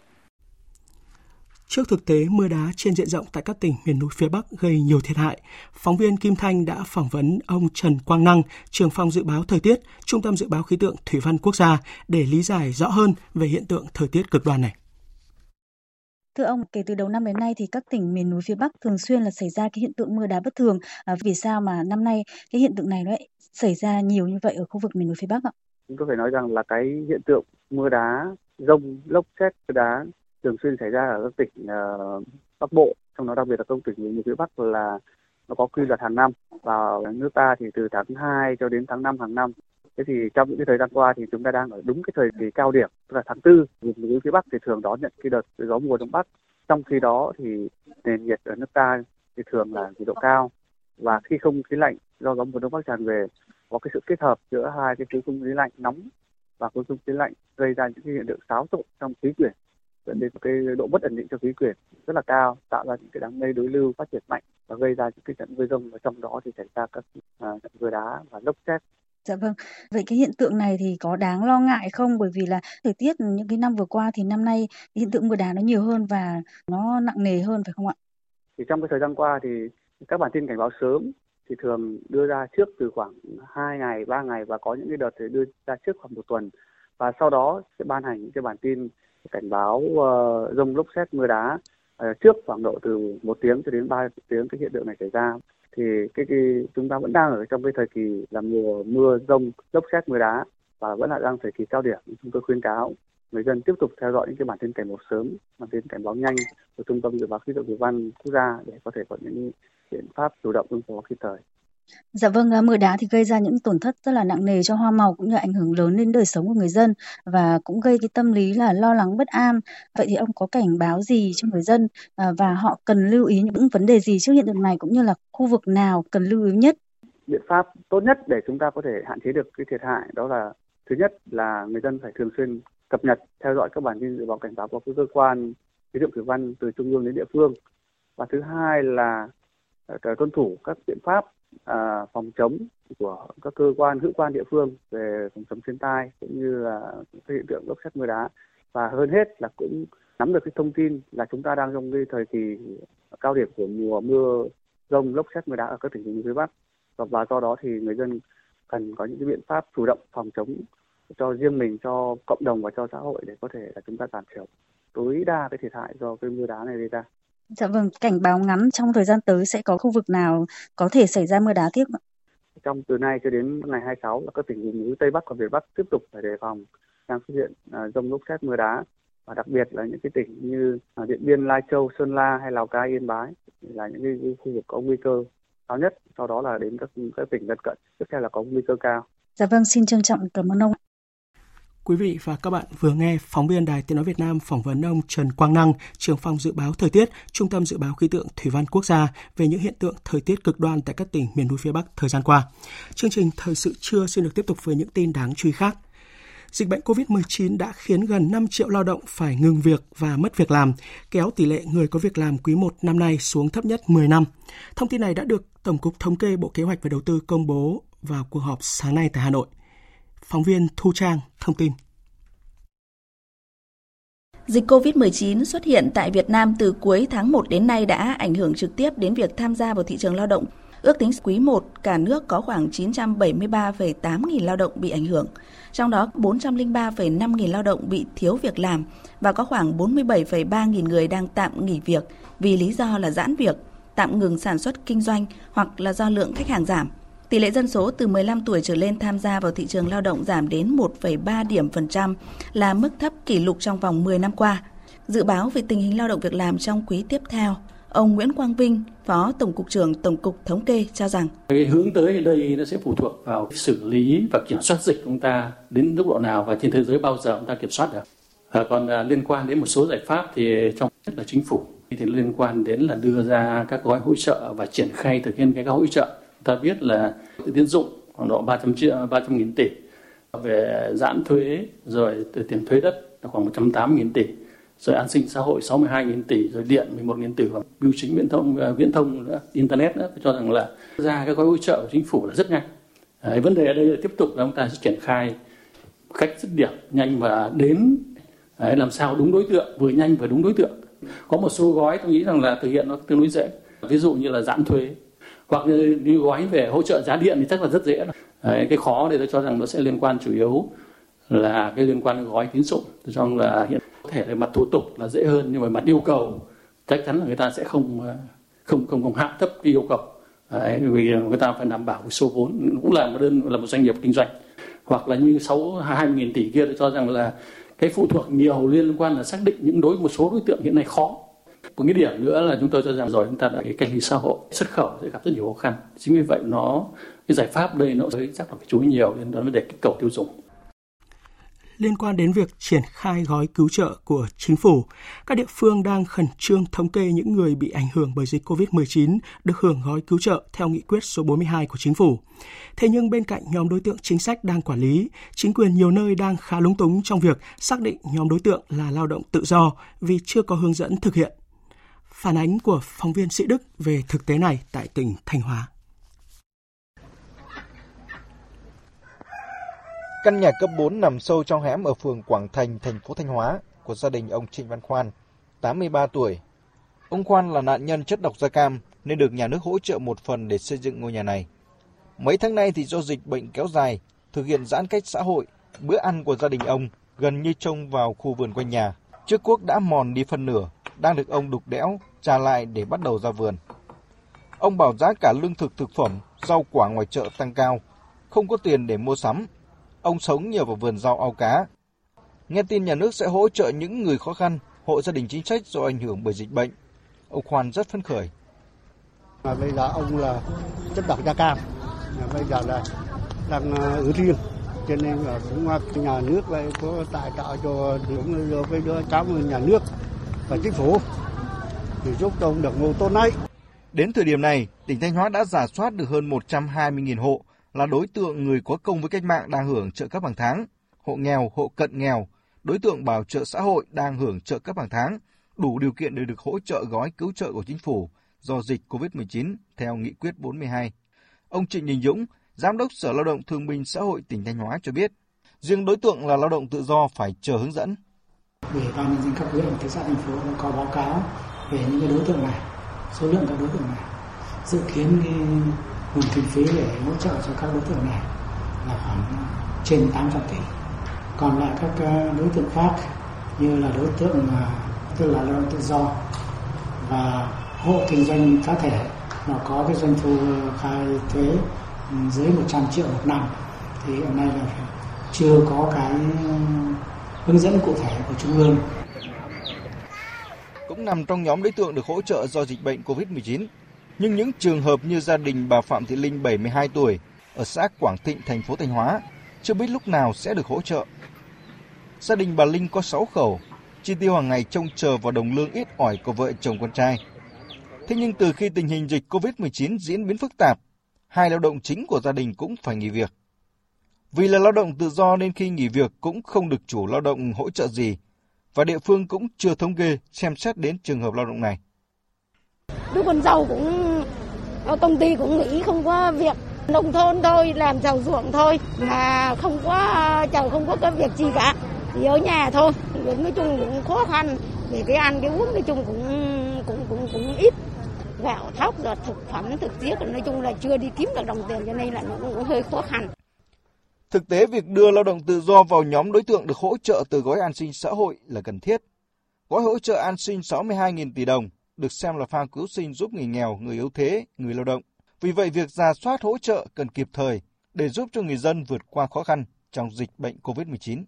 Trước thực tế mưa đá trên diện rộng tại các tỉnh miền núi phía Bắc gây nhiều thiệt hại, phóng viên Kim Thanh đã phỏng vấn ông Trần Quang Năng, trưởng phòng dự báo thời tiết, Trung tâm Dự báo Khí tượng Thủy văn Quốc gia để lý giải rõ hơn về hiện tượng thời tiết cực đoan này. Thưa ông, kể từ đầu năm đến nay thì các tỉnh miền núi phía Bắc thường xuyên là xảy ra cái hiện tượng mưa đá bất thường. À, vì sao mà năm nay cái hiện tượng này nó lại xảy ra nhiều như vậy ở khu vực miền núi phía Bắc ạ? Chúng tôi phải nói rằng là cái hiện tượng mưa đá, rông, lốc xét, mưa đá thường xuyên xảy ra ở các tỉnh uh, Bắc Bộ, trong đó đặc biệt là các tỉnh miền núi phía Bắc là nó có quy luật hàng năm. Và nước ta thì từ tháng 2 cho đến tháng 5 hàng năm. Thế thì trong những cái thời gian qua thì chúng ta đang ở đúng cái thời kỳ cao điểm tức là tháng tư. Miền núi phía bắc thì thường đón nhận cái đợt gió mùa đông bắc. Trong khi đó thì nền nhiệt ở nước ta thì thường là nhiệt độ cao. Và khi không khí lạnh do gió mùa đông bắc tràn về có cái sự kết hợp giữa hai cái khối không khí lạnh nóng và khối không khí lạnh gây ra những cái hiện tượng xáo trộn trong khí quyển dẫn đến cái độ bất ổn định cho khí quyển rất là cao tạo ra những cái đám mây đối lưu phát triển mạnh và gây ra những cái trận mưa rông và trong đó thì xảy ra các uh, trận mưa đá và lốc xét Dạ vâng. Vậy cái hiện tượng này thì có đáng lo ngại không? Bởi vì là thời tiết những cái năm vừa qua thì năm nay hiện tượng mưa đá nó nhiều hơn và nó nặng nề hơn phải không ạ? Thì trong cái thời gian qua thì các bản tin cảnh báo sớm thì thường đưa ra trước từ khoảng 2 ngày, 3 ngày và có những cái đợt thì đưa ra trước khoảng một tuần và sau đó sẽ ban hành những cái bản tin cảnh báo uh, rông lốc xét mưa đá uh, trước khoảng độ từ một tiếng cho đến 3 tiếng cái hiện tượng này xảy ra. Thì cái, cái chúng ta vẫn đang ở trong cái thời kỳ là mùa mưa rông lốc xét mưa đá và vẫn là đang thời kỳ cao điểm. Chúng tôi khuyên cáo người dân tiếp tục theo dõi những cái bản tin cảnh báo sớm bản tin cảnh báo nhanh của trung tâm dự báo khí tượng thủy văn quốc gia để có thể có những biện pháp chủ động ứng phó kịp thời. Dạ vâng, à, mưa đá thì gây ra những tổn thất rất là nặng nề cho hoa màu cũng như ảnh hưởng lớn đến đời sống của người dân và cũng gây cái tâm lý là lo lắng bất an. Vậy thì ông có cảnh báo gì cho người dân à, và họ cần lưu ý những vấn đề gì trước hiện tượng này cũng như là khu vực nào cần lưu ý nhất? Biện pháp tốt nhất để chúng ta có thể hạn chế được cái thiệt hại đó là thứ nhất là người dân phải thường xuyên cập nhật theo dõi các bản tin dự báo cảnh báo của các cơ quan khí tượng thủy văn từ trung ương đến địa phương và thứ hai là ờ, tuân thủ các biện pháp à, phòng chống của các cơ quan hữu quan địa phương về phòng chống thiên tai cũng như là cái hiện tượng lốc xét mưa đá và hơn hết là cũng nắm được cái thông tin là chúng ta đang trong cái thời kỳ cao điểm của mùa mưa rông lốc xét mưa đá ở các tỉnh vùng phía bắc và, và do đó thì người dân cần có những cái biện pháp chủ động phòng chống cho riêng mình cho cộng đồng và cho xã hội để có thể là chúng ta giảm thiểu tối đa cái thiệt hại do cái mưa đá này gây ra. Dạ vâng, cảnh báo ngắn trong thời gian tới sẽ có khu vực nào có thể xảy ra mưa đá tiếp ạ? Trong từ nay cho đến ngày 26 là các tỉnh vùng núi Tây Bắc và Việt Bắc tiếp tục phải đề phòng đang xuất hiện rông lốc xét mưa đá và đặc biệt là những cái tỉnh như Điện Biên, Lai Châu, Sơn La hay Lào Cai, Yên Bái là những cái khu vực có nguy cơ cao nhất. Sau đó là đến các các tỉnh lân cận, tiếp theo là có nguy cơ cao. Dạ vâng, xin trân trọng cảm ơn ông. Quý vị và các bạn vừa nghe phóng viên Đài Tiếng Nói Việt Nam phỏng vấn ông Trần Quang Năng, trưởng phòng dự báo thời tiết, Trung tâm Dự báo Khí tượng Thủy văn Quốc gia về những hiện tượng thời tiết cực đoan tại các tỉnh miền núi phía Bắc thời gian qua. Chương trình Thời sự trưa xin được tiếp tục với những tin đáng chú ý khác. Dịch bệnh COVID-19 đã khiến gần 5 triệu lao động phải ngừng việc và mất việc làm, kéo tỷ lệ người có việc làm quý 1 năm nay xuống thấp nhất 10 năm. Thông tin này đã được Tổng cục Thống kê Bộ Kế hoạch và Đầu tư công bố vào cuộc họp sáng nay tại Hà Nội. Phóng viên Thu Trang thông tin. Dịch COVID-19 xuất hiện tại Việt Nam từ cuối tháng 1 đến nay đã ảnh hưởng trực tiếp đến việc tham gia vào thị trường lao động. Ước tính quý 1, cả nước có khoảng 973,8 nghìn lao động bị ảnh hưởng, trong đó 403,5 nghìn lao động bị thiếu việc làm và có khoảng 47,3 nghìn người đang tạm nghỉ việc vì lý do là giãn việc, tạm ngừng sản xuất kinh doanh hoặc là do lượng khách hàng giảm. Tỷ lệ dân số từ 15 tuổi trở lên tham gia vào thị trường lao động giảm đến 1,3 điểm phần trăm, là mức thấp kỷ lục trong vòng 10 năm qua. Dự báo về tình hình lao động việc làm trong quý tiếp theo, ông Nguyễn Quang Vinh, Phó Tổng cục trưởng Tổng cục Thống kê cho rằng cái hướng tới đây nó sẽ phụ thuộc vào xử lý và kiểm soát dịch của chúng ta đến mức độ nào và trên thế giới bao giờ chúng ta kiểm soát được. À, còn à, liên quan đến một số giải pháp thì trong nhất là chính phủ thì liên quan đến là đưa ra các gói hỗ trợ và triển khai thực hiện cái gói hỗ trợ ta biết là tiến dụng khoảng độ 300 triệu 300 nghìn tỷ. Về giãn thuế rồi từ tiền thuế đất là khoảng 180 nghìn tỷ. Rồi an sinh xã hội 62 nghìn tỷ. Rồi điện 11 nghìn tỷ. Và bưu chính viễn thông à, viễn thông nữa, internet nữa. Tôi cho rằng là ra cái gói hỗ trợ của chính phủ là rất nhanh. Đấy, vấn đề ở đây là tiếp tục là chúng ta sẽ triển khai cách dứt điểm nhanh và đến Đấy, làm sao đúng đối tượng vừa nhanh vừa đúng đối tượng. Có một số gói tôi nghĩ rằng là thực hiện nó tương đối dễ. Ví dụ như là giãn thuế hoặc như, gói về hỗ trợ giá điện thì chắc là rất dễ Đấy, cái khó thì tôi cho rằng nó sẽ liên quan chủ yếu là cái liên quan đến gói tín dụng. Tôi cho rằng là hiện có thể về mặt thủ tục là dễ hơn nhưng mà mặt yêu cầu chắc chắn là người ta sẽ không không không không hạ thấp cái yêu cầu. Đấy, vì người ta phải đảm bảo số vốn cũng là một đơn là một doanh nghiệp kinh doanh. Hoặc là như sáu hai nghìn tỷ kia tôi cho rằng là cái phụ thuộc nhiều liên quan là xác định những đối một số đối tượng hiện nay khó một cái điểm nữa là chúng tôi cho rằng rồi chúng ta đã cái cách ly xã hội xuất khẩu sẽ gặp rất nhiều khó khăn chính vì vậy nó cái giải pháp đây nó sẽ chắc là phải chú ý nhiều đến vấn đề kích cầu tiêu dùng liên quan đến việc triển khai gói cứu trợ của chính phủ, các địa phương đang khẩn trương thống kê những người bị ảnh hưởng bởi dịch COVID-19 được hưởng gói cứu trợ theo nghị quyết số 42 của chính phủ. Thế nhưng bên cạnh nhóm đối tượng chính sách đang quản lý, chính quyền nhiều nơi đang khá lúng túng trong việc xác định nhóm đối tượng là lao động tự do vì chưa có hướng dẫn thực hiện. Phản ánh của phóng viên Sĩ Đức về thực tế này tại tỉnh Thanh Hóa. Căn nhà cấp 4 nằm sâu trong hẻm ở phường Quảng Thành, thành phố Thanh Hóa của gia đình ông Trịnh Văn Khoan, 83 tuổi. Ông Khoan là nạn nhân chất độc da cam nên được nhà nước hỗ trợ một phần để xây dựng ngôi nhà này. Mấy tháng nay thì do dịch bệnh kéo dài, thực hiện giãn cách xã hội, bữa ăn của gia đình ông gần như trông vào khu vườn quanh nhà. Trước cuốc đã mòn đi phân nửa, đang được ông đục đẽo trả lại để bắt đầu ra vườn. Ông bảo giá cả lương thực thực phẩm, rau quả ngoài chợ tăng cao, không có tiền để mua sắm. Ông sống nhờ vào vườn rau ao cá. Nghe tin nhà nước sẽ hỗ trợ những người khó khăn, hộ gia đình chính sách do ảnh hưởng bởi dịch bệnh. Ông Khoan rất phấn khởi. Mà bây giờ ông là chất độc da cam, bây giờ là đang ờ, ở riêng cho nên là cũng à, nhà nước vậy có tài trợ cho những cái đứa cháu nhà nước và chính phủ thì giúp cho ông được ngô tốt nay Đến thời điểm này, tỉnh Thanh Hóa đã giả soát được hơn 120.000 hộ là đối tượng người có công với cách mạng đang hưởng trợ cấp hàng tháng, hộ nghèo, hộ cận nghèo, đối tượng bảo trợ xã hội đang hưởng trợ cấp hàng tháng, đủ điều kiện để được hỗ trợ gói cứu trợ của chính phủ do dịch COVID-19 theo nghị quyết 42. Ông Trịnh Đình Dũng, Giám đốc Sở Lao động Thương binh Xã hội tỉnh Thanh Hóa cho biết, riêng đối tượng là lao động tự do phải chờ hướng dẫn. Ủy ban nhân dân cấp huyện thị xã thành phố đã có báo cáo về những cái đối tượng này, số lượng các đối tượng này. Dự kiến cái nguồn kinh phí để hỗ trợ cho các đối tượng này là khoảng trên 800 tỷ. Còn lại các ờ, đối tượng khác như là đối tượng mà tức là lao động tự do và hộ kinh doanh cá thể mà có cái doanh thu ờ, khai thuế dưới 100 triệu một năm thì hiện nay là chưa có cái ừ, hướng dẫn cụ thể của trung ương. Cũng nằm trong nhóm đối tượng được hỗ trợ do dịch bệnh COVID-19. Nhưng những trường hợp như gia đình bà Phạm Thị Linh 72 tuổi ở xã Quảng Thịnh, thành phố Thanh Hóa chưa biết lúc nào sẽ được hỗ trợ. Gia đình bà Linh có 6 khẩu, chi tiêu hàng ngày trông chờ vào đồng lương ít ỏi của vợ chồng con trai. Thế nhưng từ khi tình hình dịch COVID-19 diễn biến phức tạp, hai lao động chính của gia đình cũng phải nghỉ việc. Vì là lao động tự do nên khi nghỉ việc cũng không được chủ lao động hỗ trợ gì, và địa phương cũng chưa thống kê, xem xét đến trường hợp lao động này. Đứa con giàu cũng công ty cũng nghỉ không có việc nông thôn thôi, làm giàu ruộng thôi, mà không có chồng không có cái việc gì cả chỉ ở nhà thôi, nói chung cũng khó khăn, về cái ăn cái uống nói chung cũng cũng cũng cũng ít gạo thóc rồi thực phẩm thực tiết nói chung là chưa đi kiếm được đồng tiền cho nên là nó cũng hơi khó khăn Thực tế, việc đưa lao động tự do vào nhóm đối tượng được hỗ trợ từ gói an sinh xã hội là cần thiết. Gói hỗ trợ an sinh 62.000 tỷ đồng được xem là phao cứu sinh giúp người nghèo, người yếu thế, người lao động. Vì vậy, việc ra soát hỗ trợ cần kịp thời để giúp cho người dân vượt qua khó khăn trong dịch bệnh COVID-19.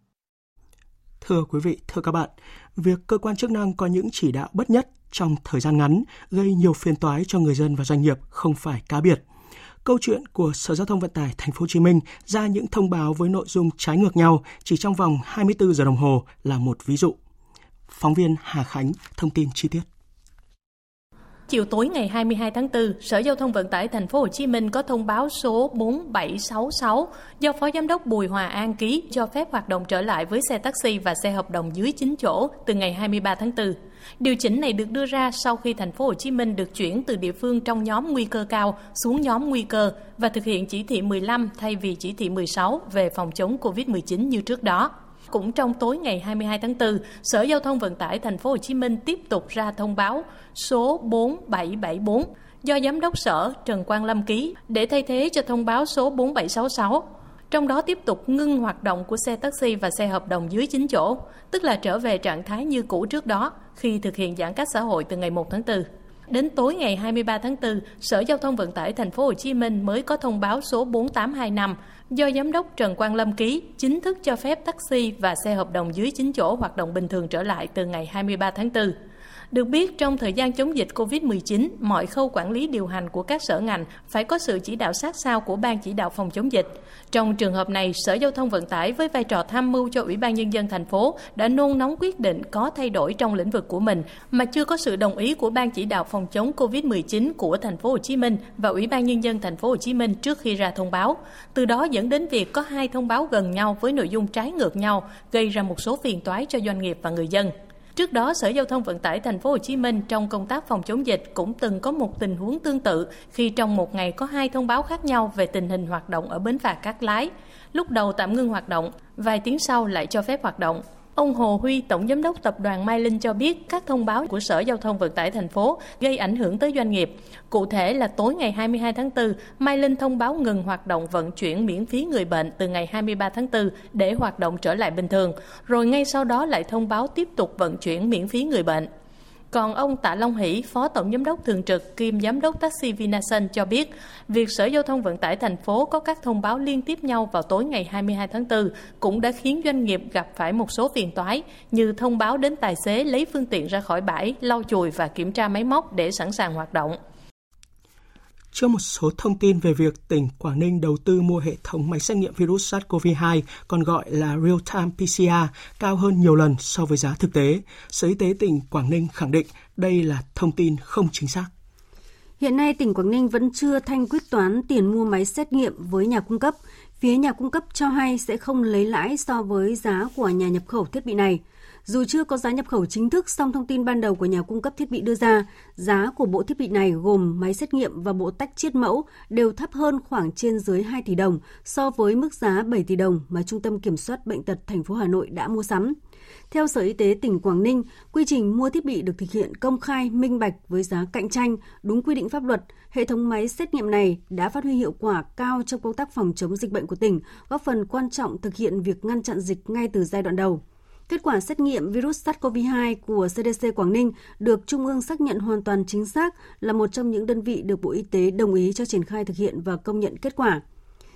Thưa quý vị, thưa các bạn, việc cơ quan chức năng có những chỉ đạo bất nhất trong thời gian ngắn gây nhiều phiền toái cho người dân và doanh nghiệp không phải cá biệt. Câu chuyện của Sở Giao thông Vận tải Thành phố Hồ Chí Minh ra những thông báo với nội dung trái ngược nhau chỉ trong vòng 24 giờ đồng hồ là một ví dụ. Phóng viên Hà Khánh thông tin chi tiết. Chiều tối ngày 22 tháng 4, Sở Giao thông Vận tải Thành phố Hồ Chí Minh có thông báo số 4766 do Phó Giám đốc Bùi Hòa An ký cho phép hoạt động trở lại với xe taxi và xe hợp đồng dưới 9 chỗ từ ngày 23 tháng 4. Điều chỉnh này được đưa ra sau khi thành phố Hồ Chí Minh được chuyển từ địa phương trong nhóm nguy cơ cao xuống nhóm nguy cơ và thực hiện chỉ thị 15 thay vì chỉ thị 16 về phòng chống COVID-19 như trước đó. Cũng trong tối ngày 22 tháng 4, Sở Giao thông Vận tải Thành phố Hồ Chí Minh tiếp tục ra thông báo số 4774 do Giám đốc Sở Trần Quang Lâm ký để thay thế cho thông báo số 4766 trong đó tiếp tục ngưng hoạt động của xe taxi và xe hợp đồng dưới 9 chỗ, tức là trở về trạng thái như cũ trước đó khi thực hiện giãn cách xã hội từ ngày 1 tháng 4. Đến tối ngày 23 tháng 4, Sở Giao thông Vận tải Thành phố Hồ Chí Minh mới có thông báo số 4825 do Giám đốc Trần Quang Lâm ký chính thức cho phép taxi và xe hợp đồng dưới 9 chỗ hoạt động bình thường trở lại từ ngày 23 tháng 4. Được biết, trong thời gian chống dịch COVID-19, mọi khâu quản lý điều hành của các sở ngành phải có sự chỉ đạo sát sao của Ban chỉ đạo phòng chống dịch. Trong trường hợp này, Sở Giao thông Vận tải với vai trò tham mưu cho Ủy ban Nhân dân thành phố đã nôn nóng quyết định có thay đổi trong lĩnh vực của mình mà chưa có sự đồng ý của Ban chỉ đạo phòng chống COVID-19 của thành phố Hồ Chí Minh và Ủy ban Nhân dân thành phố Hồ Chí Minh trước khi ra thông báo. Từ đó dẫn đến việc có hai thông báo gần nhau với nội dung trái ngược nhau, gây ra một số phiền toái cho doanh nghiệp và người dân. Trước đó, Sở Giao thông Vận tải Thành phố Hồ Chí Minh trong công tác phòng chống dịch cũng từng có một tình huống tương tự khi trong một ngày có hai thông báo khác nhau về tình hình hoạt động ở bến phà Cát Lái. Lúc đầu tạm ngưng hoạt động, vài tiếng sau lại cho phép hoạt động. Ông Hồ Huy, Tổng Giám đốc Tập đoàn Mai Linh cho biết các thông báo của Sở Giao thông Vận tải thành phố gây ảnh hưởng tới doanh nghiệp. Cụ thể là tối ngày 22 tháng 4, Mai Linh thông báo ngừng hoạt động vận chuyển miễn phí người bệnh từ ngày 23 tháng 4 để hoạt động trở lại bình thường, rồi ngay sau đó lại thông báo tiếp tục vận chuyển miễn phí người bệnh. Còn ông Tạ Long Hỷ, Phó Tổng Giám đốc Thường trực kiêm Giám đốc Taxi Vinasun cho biết, việc Sở Giao thông Vận tải thành phố có các thông báo liên tiếp nhau vào tối ngày 22 tháng 4 cũng đã khiến doanh nghiệp gặp phải một số phiền toái, như thông báo đến tài xế lấy phương tiện ra khỏi bãi, lau chùi và kiểm tra máy móc để sẵn sàng hoạt động. Trước một số thông tin về việc tỉnh Quảng Ninh đầu tư mua hệ thống máy xét nghiệm virus SARS-CoV-2, còn gọi là Real-Time PCR, cao hơn nhiều lần so với giá thực tế, Sở Y tế tỉnh Quảng Ninh khẳng định đây là thông tin không chính xác. Hiện nay, tỉnh Quảng Ninh vẫn chưa thanh quyết toán tiền mua máy xét nghiệm với nhà cung cấp. Phía nhà cung cấp cho hay sẽ không lấy lãi so với giá của nhà nhập khẩu thiết bị này. Dù chưa có giá nhập khẩu chính thức, song thông tin ban đầu của nhà cung cấp thiết bị đưa ra, giá của bộ thiết bị này gồm máy xét nghiệm và bộ tách chiết mẫu đều thấp hơn khoảng trên dưới 2 tỷ đồng so với mức giá 7 tỷ đồng mà Trung tâm Kiểm soát Bệnh tật thành phố Hà Nội đã mua sắm. Theo Sở Y tế tỉnh Quảng Ninh, quy trình mua thiết bị được thực hiện công khai, minh bạch với giá cạnh tranh, đúng quy định pháp luật. Hệ thống máy xét nghiệm này đã phát huy hiệu quả cao trong công tác phòng chống dịch bệnh của tỉnh, góp phần quan trọng thực hiện việc ngăn chặn dịch ngay từ giai đoạn đầu. Kết quả xét nghiệm virus SARS-CoV-2 của CDC Quảng Ninh được Trung ương xác nhận hoàn toàn chính xác là một trong những đơn vị được Bộ Y tế đồng ý cho triển khai thực hiện và công nhận kết quả.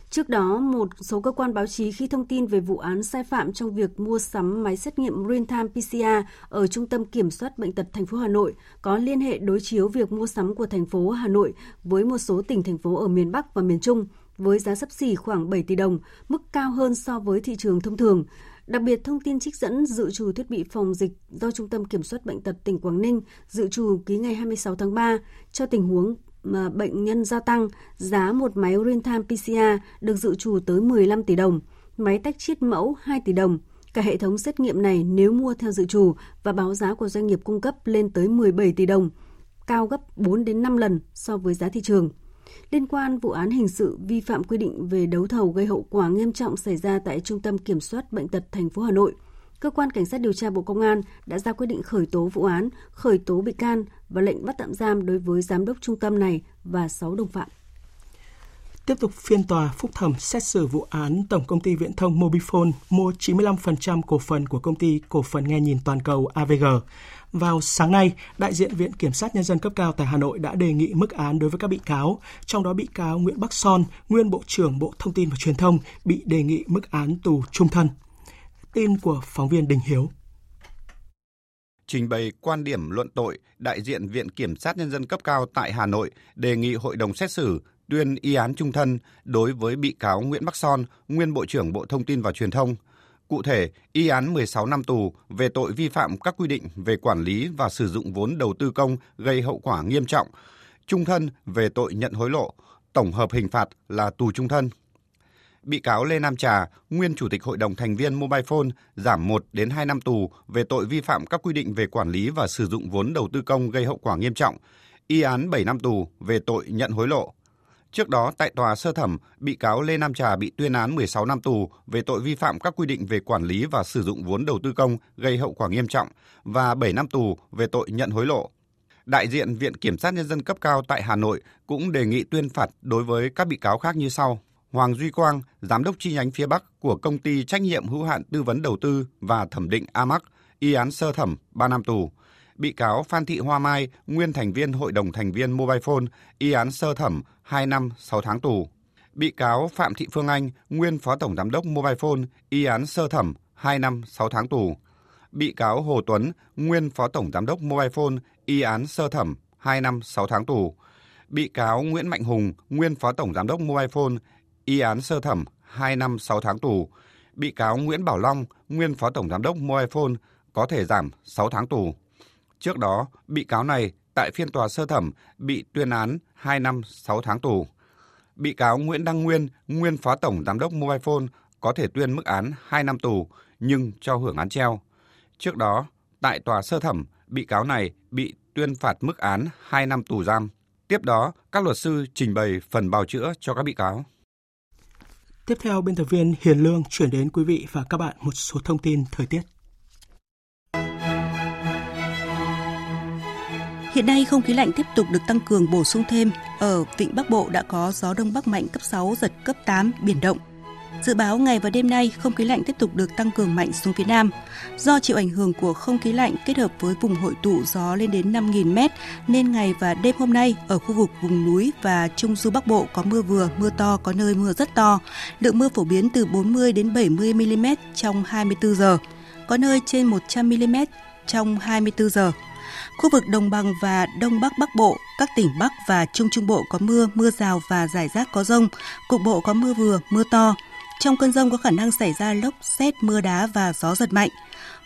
Trước đó, một số cơ quan báo chí khi thông tin về vụ án sai phạm trong việc mua sắm máy xét nghiệm real-time PCR ở Trung tâm Kiểm soát Bệnh tật thành phố Hà Nội có liên hệ đối chiếu việc mua sắm của thành phố Hà Nội với một số tỉnh thành phố ở miền Bắc và miền Trung với giá sấp xỉ khoảng 7 tỷ đồng, mức cao hơn so với thị trường thông thường. Đặc biệt, thông tin trích dẫn dự trù thiết bị phòng dịch do Trung tâm Kiểm soát Bệnh tật tỉnh Quảng Ninh dự trù ký ngày 26 tháng 3 cho tình huống mà bệnh nhân gia tăng, giá một máy real-time PCR được dự trù tới 15 tỷ đồng, máy tách chiết mẫu 2 tỷ đồng. Cả hệ thống xét nghiệm này nếu mua theo dự trù và báo giá của doanh nghiệp cung cấp lên tới 17 tỷ đồng, cao gấp 4 đến 5 lần so với giá thị trường liên quan vụ án hình sự vi phạm quy định về đấu thầu gây hậu quả nghiêm trọng xảy ra tại Trung tâm Kiểm soát Bệnh tật thành phố Hà Nội. Cơ quan Cảnh sát điều tra Bộ Công an đã ra quyết định khởi tố vụ án, khởi tố bị can và lệnh bắt tạm giam đối với giám đốc trung tâm này và 6 đồng phạm. Tiếp tục phiên tòa phúc thẩm xét xử vụ án Tổng công ty Viễn thông Mobifone mua 95% cổ phần của công ty cổ phần nghe nhìn toàn cầu AVG. Vào sáng nay, đại diện Viện Kiểm sát Nhân dân cấp cao tại Hà Nội đã đề nghị mức án đối với các bị cáo, trong đó bị cáo Nguyễn Bắc Son, nguyên Bộ trưởng Bộ Thông tin và Truyền thông, bị đề nghị mức án tù trung thân. Tin của phóng viên Đình Hiếu. Trình bày quan điểm luận tội, đại diện Viện Kiểm sát Nhân dân cấp cao tại Hà Nội đề nghị Hội đồng xét xử tuyên y án trung thân đối với bị cáo Nguyễn Bắc Son, nguyên Bộ trưởng Bộ Thông tin và Truyền thông, Cụ thể, y án 16 năm tù về tội vi phạm các quy định về quản lý và sử dụng vốn đầu tư công gây hậu quả nghiêm trọng, trung thân về tội nhận hối lộ, tổng hợp hình phạt là tù trung thân. Bị cáo Lê Nam Trà, nguyên chủ tịch hội đồng thành viên Mobile Phone, giảm 1 đến 2 năm tù về tội vi phạm các quy định về quản lý và sử dụng vốn đầu tư công gây hậu quả nghiêm trọng, y án 7 năm tù về tội nhận hối lộ. Trước đó, tại tòa sơ thẩm, bị cáo Lê Nam Trà bị tuyên án 16 năm tù về tội vi phạm các quy định về quản lý và sử dụng vốn đầu tư công gây hậu quả nghiêm trọng và 7 năm tù về tội nhận hối lộ. Đại diện Viện Kiểm sát Nhân dân cấp cao tại Hà Nội cũng đề nghị tuyên phạt đối với các bị cáo khác như sau. Hoàng Duy Quang, Giám đốc chi nhánh phía Bắc của công ty trách nhiệm hữu hạn tư vấn đầu tư và thẩm định Amac, y án sơ thẩm 3 năm tù. Bị cáo Phan Thị Hoa Mai, nguyên thành viên Hội đồng thành viên Mobile Phone, y án sơ thẩm 2 năm 6 tháng tù. Bị cáo Phạm Thị Phương Anh, nguyên Phó Tổng Giám đốc Mobile Phone, y án sơ thẩm 2 năm 6 tháng tù. Bị cáo Hồ Tuấn, nguyên Phó Tổng Giám đốc Mobile Phone, y án sơ thẩm 2 năm 6 tháng tù. Bị cáo Nguyễn Mạnh Hùng, nguyên Phó Tổng Giám đốc Mobile Phone, y án sơ thẩm 2 năm 6 tháng tù. Bị cáo Nguyễn Bảo Long, nguyên Phó Tổng Giám đốc Mobile Phone, có thể giảm 6 tháng tù. Trước đó, bị cáo này tại phiên tòa sơ thẩm bị tuyên án 2 năm 6 tháng tù. Bị cáo Nguyễn Đăng Nguyên, nguyên phó tổng giám đốc Mobile Phone có thể tuyên mức án 2 năm tù nhưng cho hưởng án treo. Trước đó, tại tòa sơ thẩm, bị cáo này bị tuyên phạt mức án 2 năm tù giam. Tiếp đó, các luật sư trình bày phần bào chữa cho các bị cáo. Tiếp theo, biên tập viên Hiền Lương chuyển đến quý vị và các bạn một số thông tin thời tiết. Hiện nay không khí lạnh tiếp tục được tăng cường bổ sung thêm. Ở vịnh Bắc Bộ đã có gió đông bắc mạnh cấp 6, giật cấp 8, biển động. Dự báo ngày và đêm nay, không khí lạnh tiếp tục được tăng cường mạnh xuống phía Nam. Do chịu ảnh hưởng của không khí lạnh kết hợp với vùng hội tụ gió lên đến 5.000 m, nên ngày và đêm hôm nay ở khu vực vùng núi và Trung Du Bắc Bộ có mưa vừa, mưa to, có nơi mưa rất to. Lượng mưa phổ biến từ 40 đến 70 mm trong 24 giờ, có nơi trên 100 mm trong 24 giờ. Khu vực Đồng bằng và Đông Bắc Bắc Bộ, các tỉnh Bắc và Trung Trung Bộ có mưa, mưa rào và rải rác có rông. Cục bộ có mưa vừa, mưa to. Trong cơn rông có khả năng xảy ra lốc, xét, mưa đá và gió giật mạnh.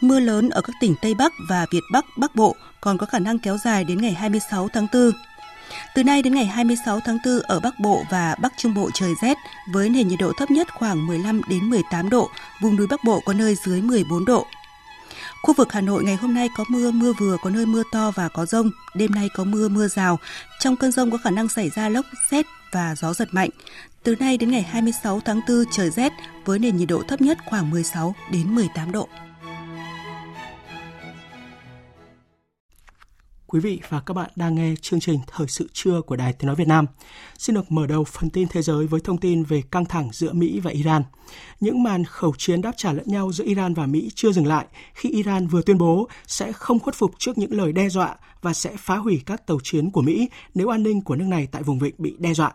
Mưa lớn ở các tỉnh Tây Bắc và Việt Bắc, Bắc Bộ còn có khả năng kéo dài đến ngày 26 tháng 4. Từ nay đến ngày 26 tháng 4 ở Bắc Bộ và Bắc Trung Bộ trời rét với nền nhiệt độ thấp nhất khoảng 15 đến 18 độ, vùng núi Bắc Bộ có nơi dưới 14 độ. Khu vực Hà Nội ngày hôm nay có mưa, mưa vừa, có nơi mưa to và có rông. Đêm nay có mưa, mưa rào. Trong cơn rông có khả năng xảy ra lốc, xét và gió giật mạnh. Từ nay đến ngày 26 tháng 4 trời rét với nền nhiệt độ thấp nhất khoảng 16 đến 18 độ. Quý vị và các bạn đang nghe chương trình Thời sự trưa của Đài Tiếng Nói Việt Nam. Xin được mở đầu phần tin thế giới với thông tin về căng thẳng giữa Mỹ và Iran. Những màn khẩu chiến đáp trả lẫn nhau giữa Iran và Mỹ chưa dừng lại khi Iran vừa tuyên bố sẽ không khuất phục trước những lời đe dọa và sẽ phá hủy các tàu chiến của Mỹ nếu an ninh của nước này tại vùng vịnh bị đe dọa.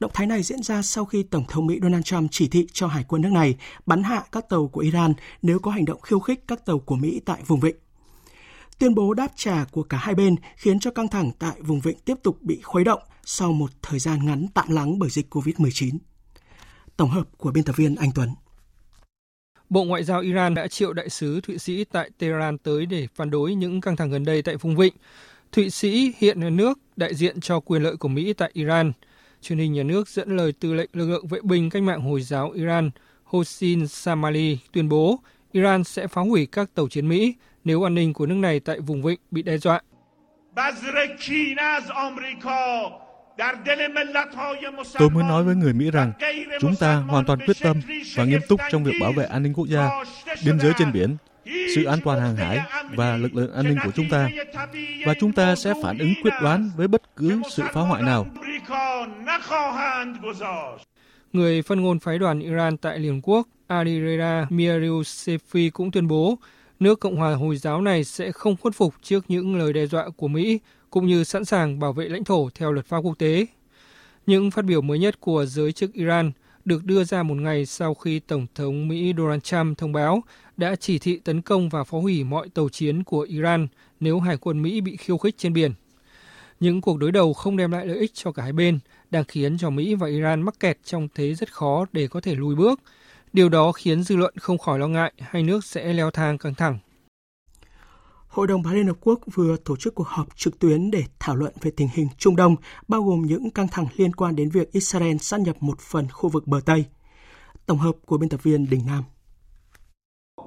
Động thái này diễn ra sau khi Tổng thống Mỹ Donald Trump chỉ thị cho hải quân nước này bắn hạ các tàu của Iran nếu có hành động khiêu khích các tàu của Mỹ tại vùng vịnh. Tuyên bố đáp trả của cả hai bên khiến cho căng thẳng tại vùng vịnh tiếp tục bị khuấy động sau một thời gian ngắn tạm lắng bởi dịch COVID-19. Tổng hợp của biên tập viên Anh Tuấn. Bộ Ngoại giao Iran đã triệu đại sứ Thụy Sĩ tại Tehran tới để phản đối những căng thẳng gần đây tại vùng vịnh. Thụy Sĩ hiện là nước đại diện cho quyền lợi của Mỹ tại Iran. Truyền hình nhà nước dẫn lời tư lệnh lực lượng vệ binh cách mạng Hồi giáo Iran Hossein Samali tuyên bố Iran sẽ phá hủy các tàu chiến Mỹ nếu an ninh của nước này tại vùng vịnh bị đe dọa. Tôi muốn nói với người Mỹ rằng chúng ta hoàn toàn quyết tâm và nghiêm túc trong việc bảo vệ an ninh quốc gia, biên giới trên biển, sự an toàn hàng hải và lực lượng an ninh của chúng ta. Và chúng ta sẽ phản ứng quyết đoán với bất cứ sự phá hoại nào. Người phát ngôn phái đoàn Iran tại Liên Quốc Ali Reza Mirosefi cũng tuyên bố nước Cộng hòa Hồi giáo này sẽ không khuất phục trước những lời đe dọa của Mỹ, cũng như sẵn sàng bảo vệ lãnh thổ theo luật pháp quốc tế. Những phát biểu mới nhất của giới chức Iran được đưa ra một ngày sau khi Tổng thống Mỹ Donald Trump thông báo đã chỉ thị tấn công và phá hủy mọi tàu chiến của Iran nếu hải quân Mỹ bị khiêu khích trên biển. Những cuộc đối đầu không đem lại lợi ích cho cả hai bên, đang khiến cho Mỹ và Iran mắc kẹt trong thế rất khó để có thể lùi bước – Điều đó khiến dư luận không khỏi lo ngại hai nước sẽ leo thang căng thẳng. Hội đồng Bảo Liên Hợp Quốc vừa tổ chức cuộc họp trực tuyến để thảo luận về tình hình Trung Đông, bao gồm những căng thẳng liên quan đến việc Israel sát nhập một phần khu vực bờ Tây. Tổng hợp của biên tập viên Đình Nam.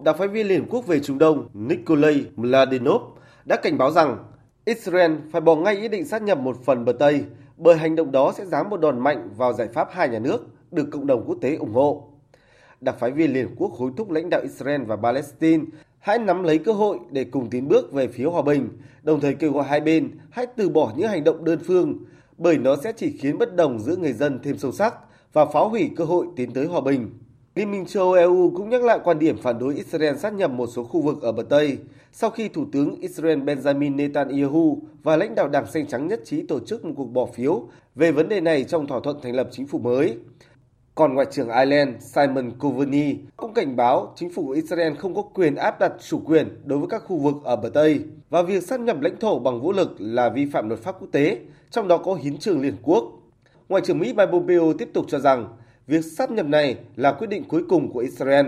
Đặc phái viên Liên Hợp Quốc về Trung Đông Nikolai Mladenov đã cảnh báo rằng Israel phải bỏ ngay ý định sát nhập một phần bờ Tây bởi hành động đó sẽ giáng một đòn mạnh vào giải pháp hai nhà nước được cộng đồng quốc tế ủng hộ đặc phái viên Liên Hợp Quốc hối thúc lãnh đạo Israel và Palestine hãy nắm lấy cơ hội để cùng tiến bước về phía hòa bình, đồng thời kêu gọi hai bên hãy từ bỏ những hành động đơn phương, bởi nó sẽ chỉ khiến bất đồng giữa người dân thêm sâu sắc và phá hủy cơ hội tiến tới hòa bình. Liên minh châu Âu EU cũng nhắc lại quan điểm phản đối Israel sát nhập một số khu vực ở bờ Tây sau khi Thủ tướng Israel Benjamin Netanyahu và lãnh đạo Đảng Xanh Trắng nhất trí tổ chức một cuộc bỏ phiếu về vấn đề này trong thỏa thuận thành lập chính phủ mới. Còn Ngoại trưởng Ireland Simon Coveney cũng cảnh báo chính phủ Israel không có quyền áp đặt chủ quyền đối với các khu vực ở bờ Tây và việc sát nhập lãnh thổ bằng vũ lực là vi phạm luật pháp quốc tế, trong đó có hiến trương Liên Quốc. Ngoại trưởng Mỹ Mike Pompeo tiếp tục cho rằng việc sát nhập này là quyết định cuối cùng của Israel.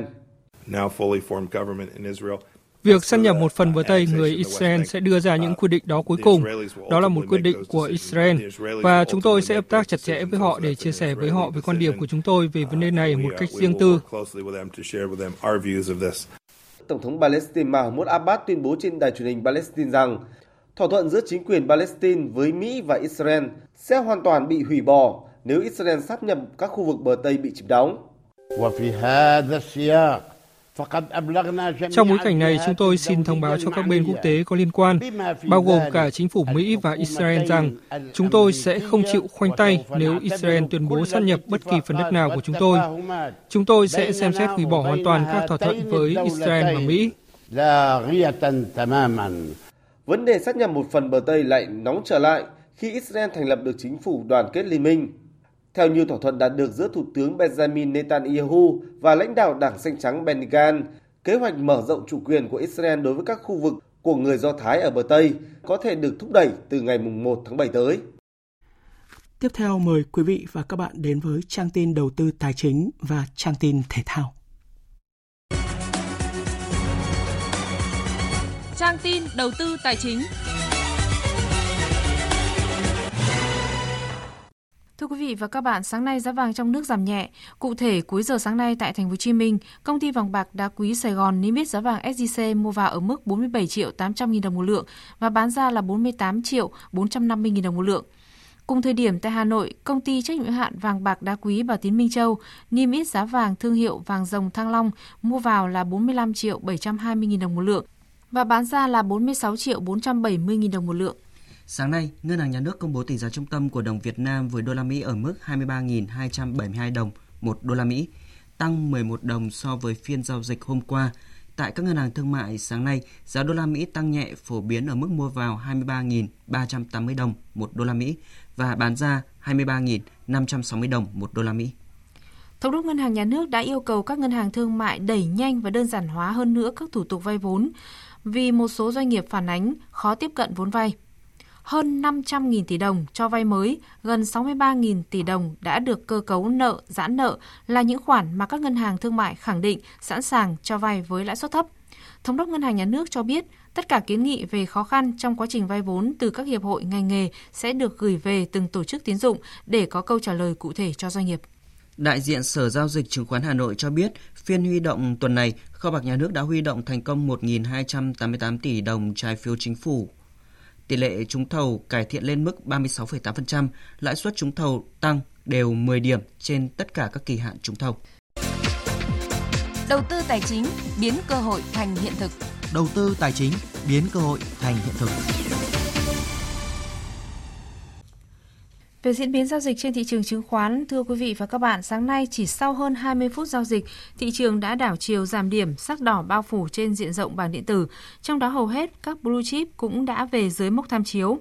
Now fully formed government in Israel Việc săn nhập một phần bờ Tây, người Israel sẽ đưa ra những quyết định đó cuối cùng. Đó là một quyết định của Israel và chúng tôi sẽ hợp tác chặt chẽ với họ để chia sẻ với họ về quan điểm của chúng tôi về vấn đề này một cách riêng tư. Tổng thống Palestine Mahmoud Abbas tuyên bố trên đài truyền hình Palestine rằng thỏa thuận giữa chính quyền Palestine với Mỹ và Israel sẽ hoàn toàn bị hủy bỏ nếu Israel sát nhập các khu vực bờ Tây bị chiếm đóng. Trong bối cảnh này, chúng tôi xin thông báo cho các bên quốc tế có liên quan, bao gồm cả chính phủ Mỹ và Israel rằng chúng tôi sẽ không chịu khoanh tay nếu Israel tuyên bố sát nhập bất kỳ phần đất nào của chúng tôi. Chúng tôi sẽ xem xét hủy bỏ hoàn toàn các thỏa thuận với Israel và Mỹ. Vấn đề sát nhập một phần bờ Tây lại nóng trở lại khi Israel thành lập được chính phủ đoàn kết liên minh. Theo như thỏa thuận đạt được giữa Thủ tướng Benjamin Netanyahu và lãnh đạo Đảng Xanh Trắng Benny Gantz, kế hoạch mở rộng chủ quyền của Israel đối với các khu vực của người Do Thái ở bờ Tây có thể được thúc đẩy từ ngày 1 tháng 7 tới. Tiếp theo mời quý vị và các bạn đến với trang tin đầu tư tài chính và trang tin thể thao. Trang tin đầu tư tài chính. Thưa quý vị và các bạn, sáng nay giá vàng trong nước giảm nhẹ. Cụ thể, cuối giờ sáng nay tại thành phố Hồ Chí Minh, công ty vàng bạc đá quý Sài Gòn niêm yết giá vàng SJC mua vào ở mức 47 triệu 800 000 đồng một lượng và bán ra là 48 triệu 450 000 đồng một lượng. Cùng thời điểm tại Hà Nội, công ty trách nhiệm hạn vàng bạc đá quý Bảo Tín Minh Châu niêm yết giá vàng thương hiệu vàng rồng Thăng Long mua vào là 45 triệu 720 000 đồng một lượng và bán ra là 46 triệu 470 000 đồng một lượng. Sáng nay, Ngân hàng Nhà nước công bố tỷ giá trung tâm của đồng Việt Nam với đô la Mỹ ở mức 23.272 đồng một đô la Mỹ, tăng 11 đồng so với phiên giao dịch hôm qua. Tại các ngân hàng thương mại sáng nay, giá đô la Mỹ tăng nhẹ phổ biến ở mức mua vào 23.380 đồng một đô la Mỹ và bán ra 23.560 đồng một đô la Mỹ. Thống đốc Ngân hàng Nhà nước đã yêu cầu các ngân hàng thương mại đẩy nhanh và đơn giản hóa hơn nữa các thủ tục vay vốn vì một số doanh nghiệp phản ánh khó tiếp cận vốn vay hơn 500.000 tỷ đồng cho vay mới, gần 63.000 tỷ đồng đã được cơ cấu nợ, giãn nợ là những khoản mà các ngân hàng thương mại khẳng định sẵn sàng cho vay với lãi suất thấp. Thống đốc Ngân hàng Nhà nước cho biết, tất cả kiến nghị về khó khăn trong quá trình vay vốn từ các hiệp hội ngành nghề sẽ được gửi về từng tổ chức tín dụng để có câu trả lời cụ thể cho doanh nghiệp. Đại diện Sở Giao dịch Chứng khoán Hà Nội cho biết, phiên huy động tuần này, Kho bạc Nhà nước đã huy động thành công 1.288 tỷ đồng trái phiếu chính phủ Tỷ lệ trúng thầu cải thiện lên mức 36,8%, lãi suất trúng thầu tăng đều 10 điểm trên tất cả các kỳ hạn trúng thầu. Đầu tư tài chính biến cơ hội thành hiện thực. Đầu tư tài chính biến cơ hội thành hiện thực. Về diễn biến giao dịch trên thị trường chứng khoán, thưa quý vị và các bạn, sáng nay chỉ sau hơn 20 phút giao dịch, thị trường đã đảo chiều giảm điểm, sắc đỏ bao phủ trên diện rộng bảng điện tử, trong đó hầu hết các blue chip cũng đã về dưới mốc tham chiếu.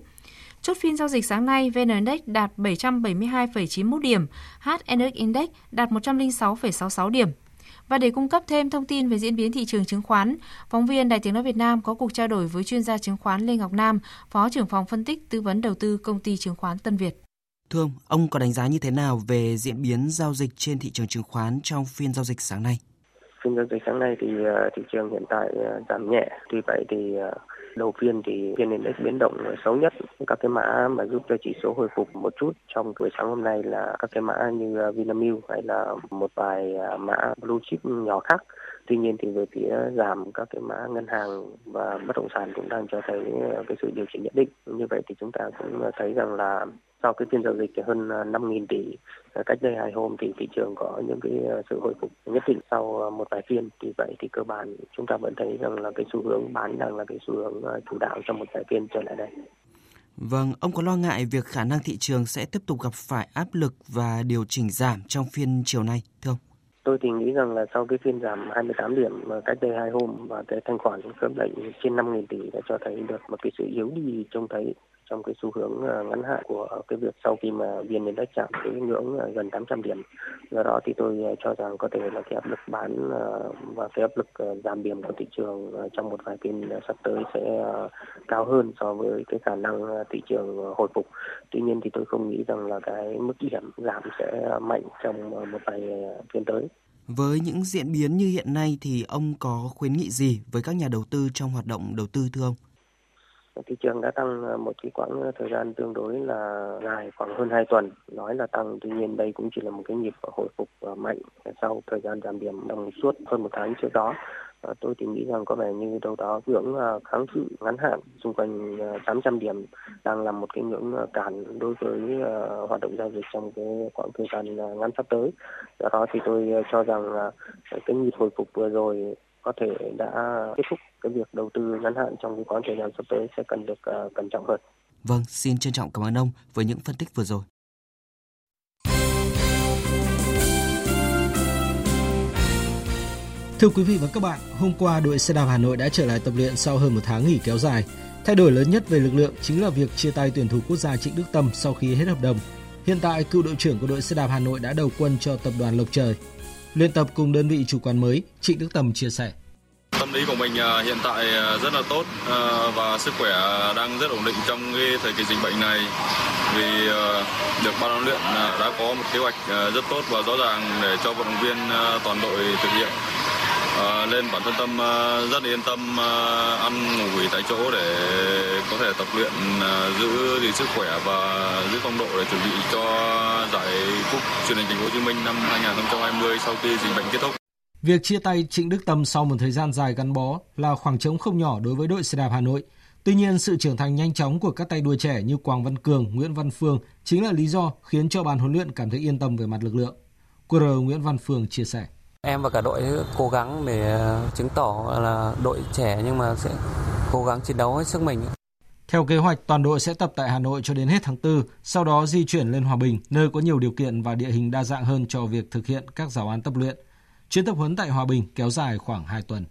Chốt phiên giao dịch sáng nay, VN Index đạt 772,91 điểm, HNX Index đạt 106,66 điểm. Và để cung cấp thêm thông tin về diễn biến thị trường chứng khoán, phóng viên Đài Tiếng Nói Việt Nam có cuộc trao đổi với chuyên gia chứng khoán Lê Ngọc Nam, Phó trưởng phòng phân tích tư vấn đầu tư công ty chứng khoán Tân Việt. Thưa ông, ông có đánh giá như thế nào về diễn biến giao dịch trên thị trường chứng khoán trong phiên giao dịch sáng nay? Phiên giao dịch sáng nay thì à, thị trường hiện tại à, giảm nhẹ, tuy vậy thì à, đầu phiên thì phiên index biến động xấu nhất. Các cái mã mà giúp cho chỉ số hồi phục một chút trong buổi sáng hôm nay là các cái mã như Vinamilk hay là một vài mã blue chip nhỏ khác. Tuy nhiên thì về phía giảm các cái mã ngân hàng và bất động sản cũng đang cho thấy cái sự điều chỉnh nhất định. Như vậy thì chúng ta cũng thấy rằng là sau cái phiên giao dịch hơn 5.000 à, tỷ à, cách đây hai hôm thì thị trường có những cái à, sự hồi phục nhất định sau một vài phiên thì vậy thì cơ bản chúng ta vẫn thấy rằng là cái xu hướng bán đang là cái xu hướng chủ đạo trong một vài phiên trở lại đây. Vâng, ông có lo ngại việc khả năng thị trường sẽ tiếp tục gặp phải áp lực và điều chỉnh giảm trong phiên chiều nay, thưa ông? Tôi thì nghĩ rằng là sau cái phiên giảm 28 điểm cách đây hai hôm và cái thanh khoản khớp lệnh trên 5.000 tỷ đã cho thấy được một cái sự yếu đi trông thấy trong cái xu hướng à, ngắn hạn của cái việc sau khi mà vn index chạm cái ngưỡng à, gần 800 điểm. Do đó thì tôi à, cho rằng có thể là cái áp lực bán và cái áp lực giảm điểm của thị trường trong một vài phiên sắp tới sẽ cao hơn so với cái khả năng thị trường hồi phục. Tuy nhiên thì tôi không nghĩ rằng là cái mức điểm giảm sẽ mạnh trong một vài phiên tới. Với những diễn biến như hiện nay thì ông có khuyến nghị gì với các nhà đầu tư trong hoạt động đầu tư, thưa ông? Thị trường đã tăng ờ, một cái quãng ờ, thời gian tương đối là dài, khoảng hơn 2 tuần nói là tăng, tuy nhiên đây cũng chỉ là một cái nhịp hồi phục ờ, mạnh sau thời gian giảm điểm đồng suốt hơn một tháng trước đó tôi thì nghĩ rằng có vẻ như đâu đó ngưỡng kháng cự ngắn hạn xung quanh 800 điểm đang là một cái ngưỡng cản đối với hoạt động giao dịch trong cái khoảng thời gian ngắn sắp tới. Do đó thì tôi cho rằng cái nhịp hồi phục vừa rồi có thể đã kết thúc cái việc đầu tư ngắn hạn trong cái khoảng thời gian sắp tới sẽ cần được cẩn trọng hơn. Vâng, xin trân trọng cảm ơn ông với những phân tích vừa rồi. Thưa quý vị và các bạn, hôm qua đội xe đạp Hà Nội đã trở lại tập luyện sau hơn một tháng nghỉ kéo dài. Thay đổi lớn nhất về lực lượng chính là việc chia tay tuyển thủ quốc gia Trịnh Đức Tâm sau khi hết hợp đồng. Hiện tại, cựu đội trưởng của đội xe đạp Hà Nội đã đầu quân cho tập đoàn Lộc Trời. Luyện tập cùng đơn vị chủ quán mới, Trịnh Đức Tâm chia sẻ. Tâm lý của mình à, hiện tại à, rất là tốt à, và sức khỏe đang rất ổn định trong cái thời kỳ dịch bệnh này vì được ban huấn luyện đã có một kế hoạch rất tốt và rõ ràng để cho vận động viên toàn đội thực hiện Ờ, à, nên bản thân tâm ờ, rất yên tâm ờ, ăn ngủ nghỉ tại chỗ để có thể tập luyện giữ gìn sức khỏe và giữ phong độ để chuẩn bị cho giải cúp truyền hình thành phố Hồ Chí Minh năm 2020 sau khi dịch bệnh kết thúc. Việc chia tay Trịnh Đức Tâm sau một thời gian dài gắn bó là khoảng trống không nhỏ đối với đội xe đạp Hà Nội. Tuy nhiên, sự trưởng thành nhanh chóng của các tay đua trẻ như Quang Văn Cường, Nguyễn Văn Phương chính là lý do khiến cho ban huấn luyện cảm thấy yên tâm về mặt lực lượng. QR Nguyễn Văn Phương chia sẻ. Em và cả đội cố gắng để ờ, chứng tỏ là đội trẻ nhưng mà sẽ cố gắng chiến đấu hết sức mình. Theo kế hoạch, toàn đội sẽ tập tại Hà Nội cho đến hết tháng 4, sau đó di chuyển lên Hòa Bình, nơi có nhiều điều kiện và địa hình đa dạng hơn cho việc thực hiện các giáo án tập luyện. Chuyến tập huấn tại Hòa Bình kéo dài khoảng 2 tuần.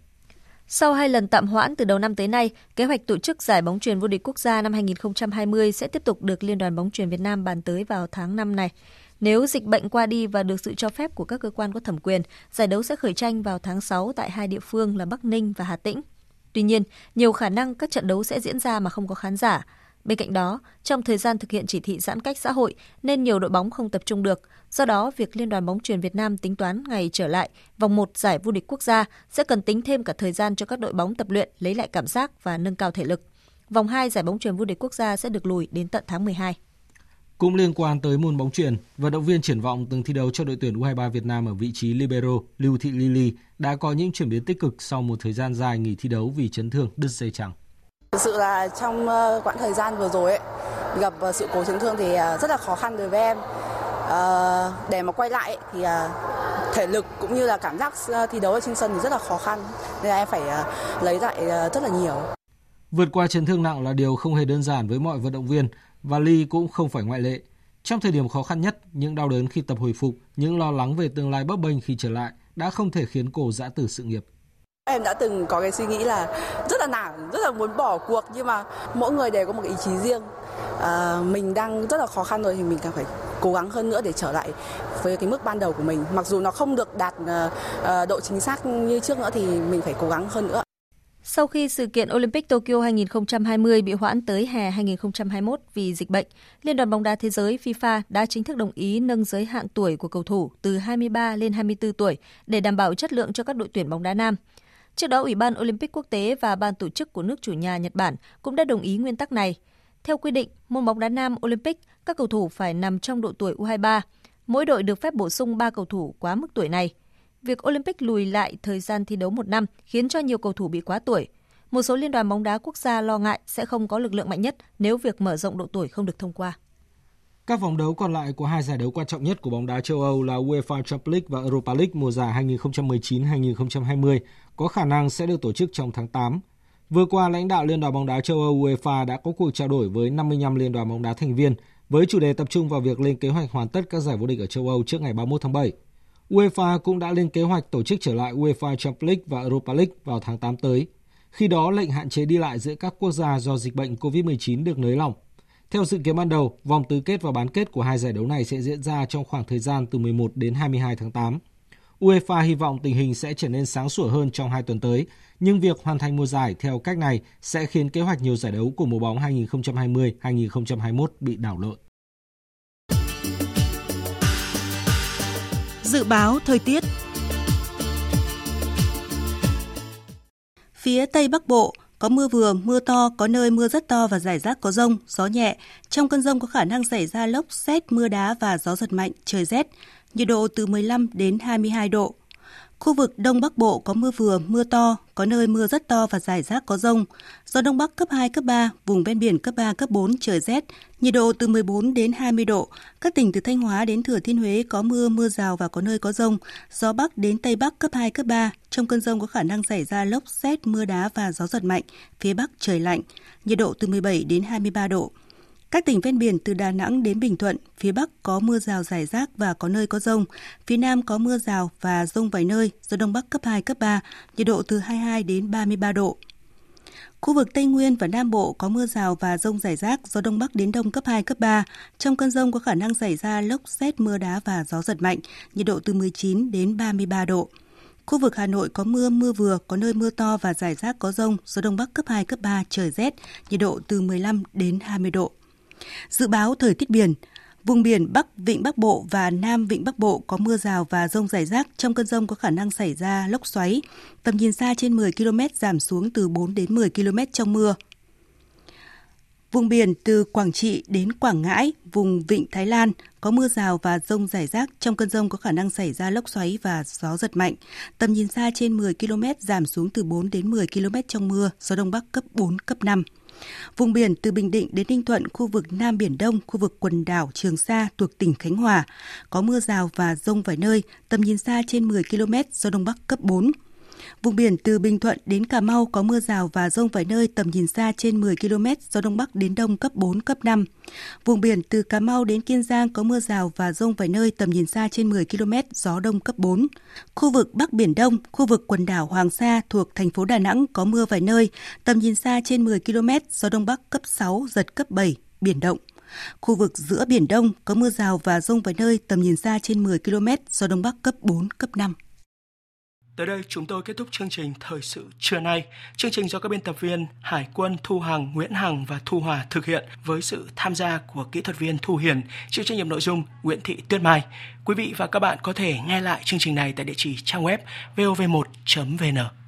Sau hai lần tạm hoãn từ đầu năm tới nay, kế hoạch tổ chức giải bóng truyền vô địch quốc gia năm 2020 sẽ tiếp tục được Liên đoàn bóng truyền Việt Nam bàn tới vào tháng 5 này. Nếu dịch bệnh qua đi và được sự cho phép của các cơ quan có thẩm quyền, giải đấu sẽ khởi tranh vào tháng 6 tại hai địa phương là Bắc Ninh và Hà Tĩnh. Tuy nhiên, nhiều khả năng các trận đấu sẽ diễn ra mà không có khán giả. Bên cạnh đó, trong thời gian thực hiện chỉ thị giãn cách xã hội nên nhiều đội bóng không tập trung được. Do đó, việc Liên đoàn bóng truyền Việt Nam tính toán ngày trở lại vòng 1 giải vô địch quốc gia sẽ cần tính thêm cả thời gian cho các đội bóng tập luyện, lấy lại cảm giác và nâng cao thể lực. Vòng 2 giải bóng truyền vô địch quốc gia sẽ được lùi đến tận tháng 12. Cũng liên quan tới môn bóng truyền, vận động viên triển vọng từng thi đấu cho đội tuyển U23 Việt Nam ở vị trí libero Lưu Thị Lily đã có những chuyển biến tích cực sau một thời gian dài nghỉ thi đấu vì chấn thương đứt dây chằng. Thực sự là trong ờ, quãng thời gian vừa rồi ấy, gặp ờ, sự cố chấn thương thì ờ, rất là khó khăn đối với em. để mà quay lại thì thể lực cũng như là cảm giác thi đấu ở trên sân thì rất là khó khăn nên là em phải lấy lại rất là nhiều. Vượt qua chấn thương nặng là điều không hề đơn giản với mọi vận động viên và Ly cũng không phải ngoại lệ. Trong thời điểm khó khăn nhất, những đau đớn khi tập hồi phục, những lo lắng về tương lai bấp bênh khi trở lại đã không thể khiến cô dã từ sự nghiệp. Em đã từng có cái suy nghĩ là rất là nản, rất là muốn bỏ cuộc nhưng mà mỗi người đều có một ý chí riêng. À, mình đang rất là khó khăn rồi thì mình càng phải cố gắng hơn nữa để trở lại với cái mức ban đầu của mình. Mặc dù nó không được đạt uh, độ chính xác như trước nữa thì mình phải cố gắng hơn nữa. Sau khi sự kiện Olympic Tokyo 2020 bị hoãn tới hè 2021 vì dịch bệnh, Liên đoàn bóng đá thế giới FIFA đã chính thức đồng ý nâng giới hạn tuổi của cầu thủ từ 23 lên 24 tuổi để đảm bảo chất lượng cho các đội tuyển bóng đá nam. Trước đó, Ủy ban Olympic quốc tế và ban tổ chức của nước chủ nhà Nhật Bản cũng đã đồng ý nguyên tắc này. Theo quy định, môn bóng đá nam Olympic, các cầu thủ phải nằm trong độ tuổi U23. Mỗi đội được phép bổ sung 3 cầu thủ quá mức tuổi này. Việc Olympic lùi lại thời gian thi đấu một năm khiến cho nhiều cầu thủ bị quá tuổi. Một số liên đoàn bóng đá quốc gia lo ngại sẽ không có lực lượng mạnh nhất nếu việc mở rộng độ tuổi không được thông qua. Các vòng đấu còn lại của hai giải đấu quan trọng nhất của bóng đá châu Âu là UEFA Champions League và Europa League mùa giải 2019-2020 có khả năng sẽ được tổ chức trong tháng 8. Vừa qua, lãnh đạo Liên đoàn bóng đá châu Âu UEFA đã có cuộc trao đổi với 55 liên đoàn bóng đá thành viên với chủ đề tập trung vào việc lên kế hoạch hoàn tất các giải vô địch ở châu Âu trước ngày 31 tháng 7. UEFA cũng đã lên kế hoạch tổ chức trở lại UEFA Champions League và Europa League vào tháng 8 tới. Khi đó, lệnh hạn chế đi lại giữa các quốc gia do dịch bệnh COVID-19 được nới lỏng. Theo dự kiến ban đầu, vòng tứ kết và bán kết của hai giải đấu này sẽ diễn ra trong khoảng thời gian từ 11 đến 22 tháng 8. UEFA hy vọng tình hình sẽ trở nên sáng sủa hơn trong hai tuần tới, nhưng việc hoàn thành mùa giải theo cách này sẽ khiến kế hoạch nhiều giải đấu của mùa bóng 2020-2021 bị đảo lộn. Dự báo thời tiết Phía Tây Bắc Bộ có mưa vừa, mưa to, có nơi mưa rất to và rải rác có rông, gió nhẹ. Trong cơn rông có khả năng xảy ra lốc, xét, mưa đá và gió giật mạnh, trời rét. Nhiệt độ từ 15 đến 22 độ. Khu vực Đông Bắc Bộ có mưa vừa, mưa to, có nơi mưa rất to và rải rác có rông. Gió Đông Bắc cấp 2, cấp 3, vùng ven biển cấp 3, cấp 4, trời rét, nhiệt độ từ 14 đến 20 độ. Các tỉnh từ Thanh Hóa đến Thừa Thiên Huế có mưa, mưa rào và có nơi có rông. Gió Bắc đến Tây Bắc cấp 2, cấp 3. Trong cơn rông có khả năng xảy ra lốc, xét, mưa đá và gió giật mạnh. Phía Bắc trời lạnh, nhiệt độ từ 17 đến 23 độ. Các tỉnh ven biển từ Đà Nẵng đến Bình Thuận, phía Bắc có mưa rào rải rác và có nơi có rông. Phía Nam có mưa rào và rông vài nơi, gió Đông Bắc cấp 2, cấp 3, nhiệt độ từ 22 đến 33 độ. Khu vực Tây Nguyên và Nam Bộ có mưa rào và rông rải rác, gió Đông Bắc đến Đông cấp 2, cấp 3. Trong cơn rông có khả năng xảy ra lốc xét mưa đá và gió giật mạnh, nhiệt độ từ 19 đến 33 độ. Khu vực Hà Nội có mưa, mưa vừa, có nơi mưa to và rải rác có rông, gió Đông Bắc cấp 2, cấp 3, trời rét, nhiệt độ từ 15 đến 20 độ. Dự báo thời tiết biển, Vùng biển Bắc Vịnh Bắc Bộ và Nam Vịnh Bắc Bộ có mưa rào và rông rải rác. Trong cơn rông có khả năng xảy ra lốc xoáy. Tầm nhìn xa trên 10 km giảm xuống từ 4 đến 10 km trong mưa. Vùng biển từ Quảng Trị đến Quảng Ngãi, vùng Vịnh Thái Lan có mưa rào và rông rải rác. Trong cơn rông có khả năng xảy ra lốc xoáy và gió giật mạnh. Tầm nhìn xa trên 10 km giảm xuống từ 4 đến 10 km trong mưa, gió Đông Bắc cấp 4, cấp 5. Vùng biển từ Bình Định đến Ninh Thuận, khu vực Nam Biển Đông, khu vực quần đảo Trường Sa thuộc tỉnh Khánh Hòa, có mưa rào và rông vài nơi, tầm nhìn xa trên 10 km, gió Đông Bắc cấp 4. Vùng biển từ Bình Thuận đến Cà Mau có mưa rào và rông vài nơi tầm nhìn xa trên 10 km, gió Đông Bắc đến Đông cấp 4, cấp 5. Vùng biển từ Cà Mau đến Kiên Giang có mưa rào và rông vài nơi tầm nhìn xa trên 10 km, gió Đông cấp 4. Khu vực Bắc Biển Đông, khu vực quần đảo Hoàng Sa thuộc thành phố Đà Nẵng có mưa vài nơi, tầm nhìn xa trên 10 km, gió Đông Bắc cấp 6, giật cấp 7, biển động. Khu vực giữa Biển Đông có mưa rào và rông vài nơi tầm nhìn xa trên 10 km, gió Đông Bắc cấp 4, cấp 5. Tới đây chúng tôi kết thúc chương trình Thời sự trưa nay. Chương trình do các biên tập viên Hải quân Thu Hằng, Nguyễn Hằng và Thu Hòa thực hiện với sự tham gia của kỹ thuật viên Thu Hiền, chịu trách nhiệm nội dung Nguyễn Thị Tuyết Mai. Quý vị và các bạn có thể nghe lại chương trình này tại địa chỉ trang web vov1.vn.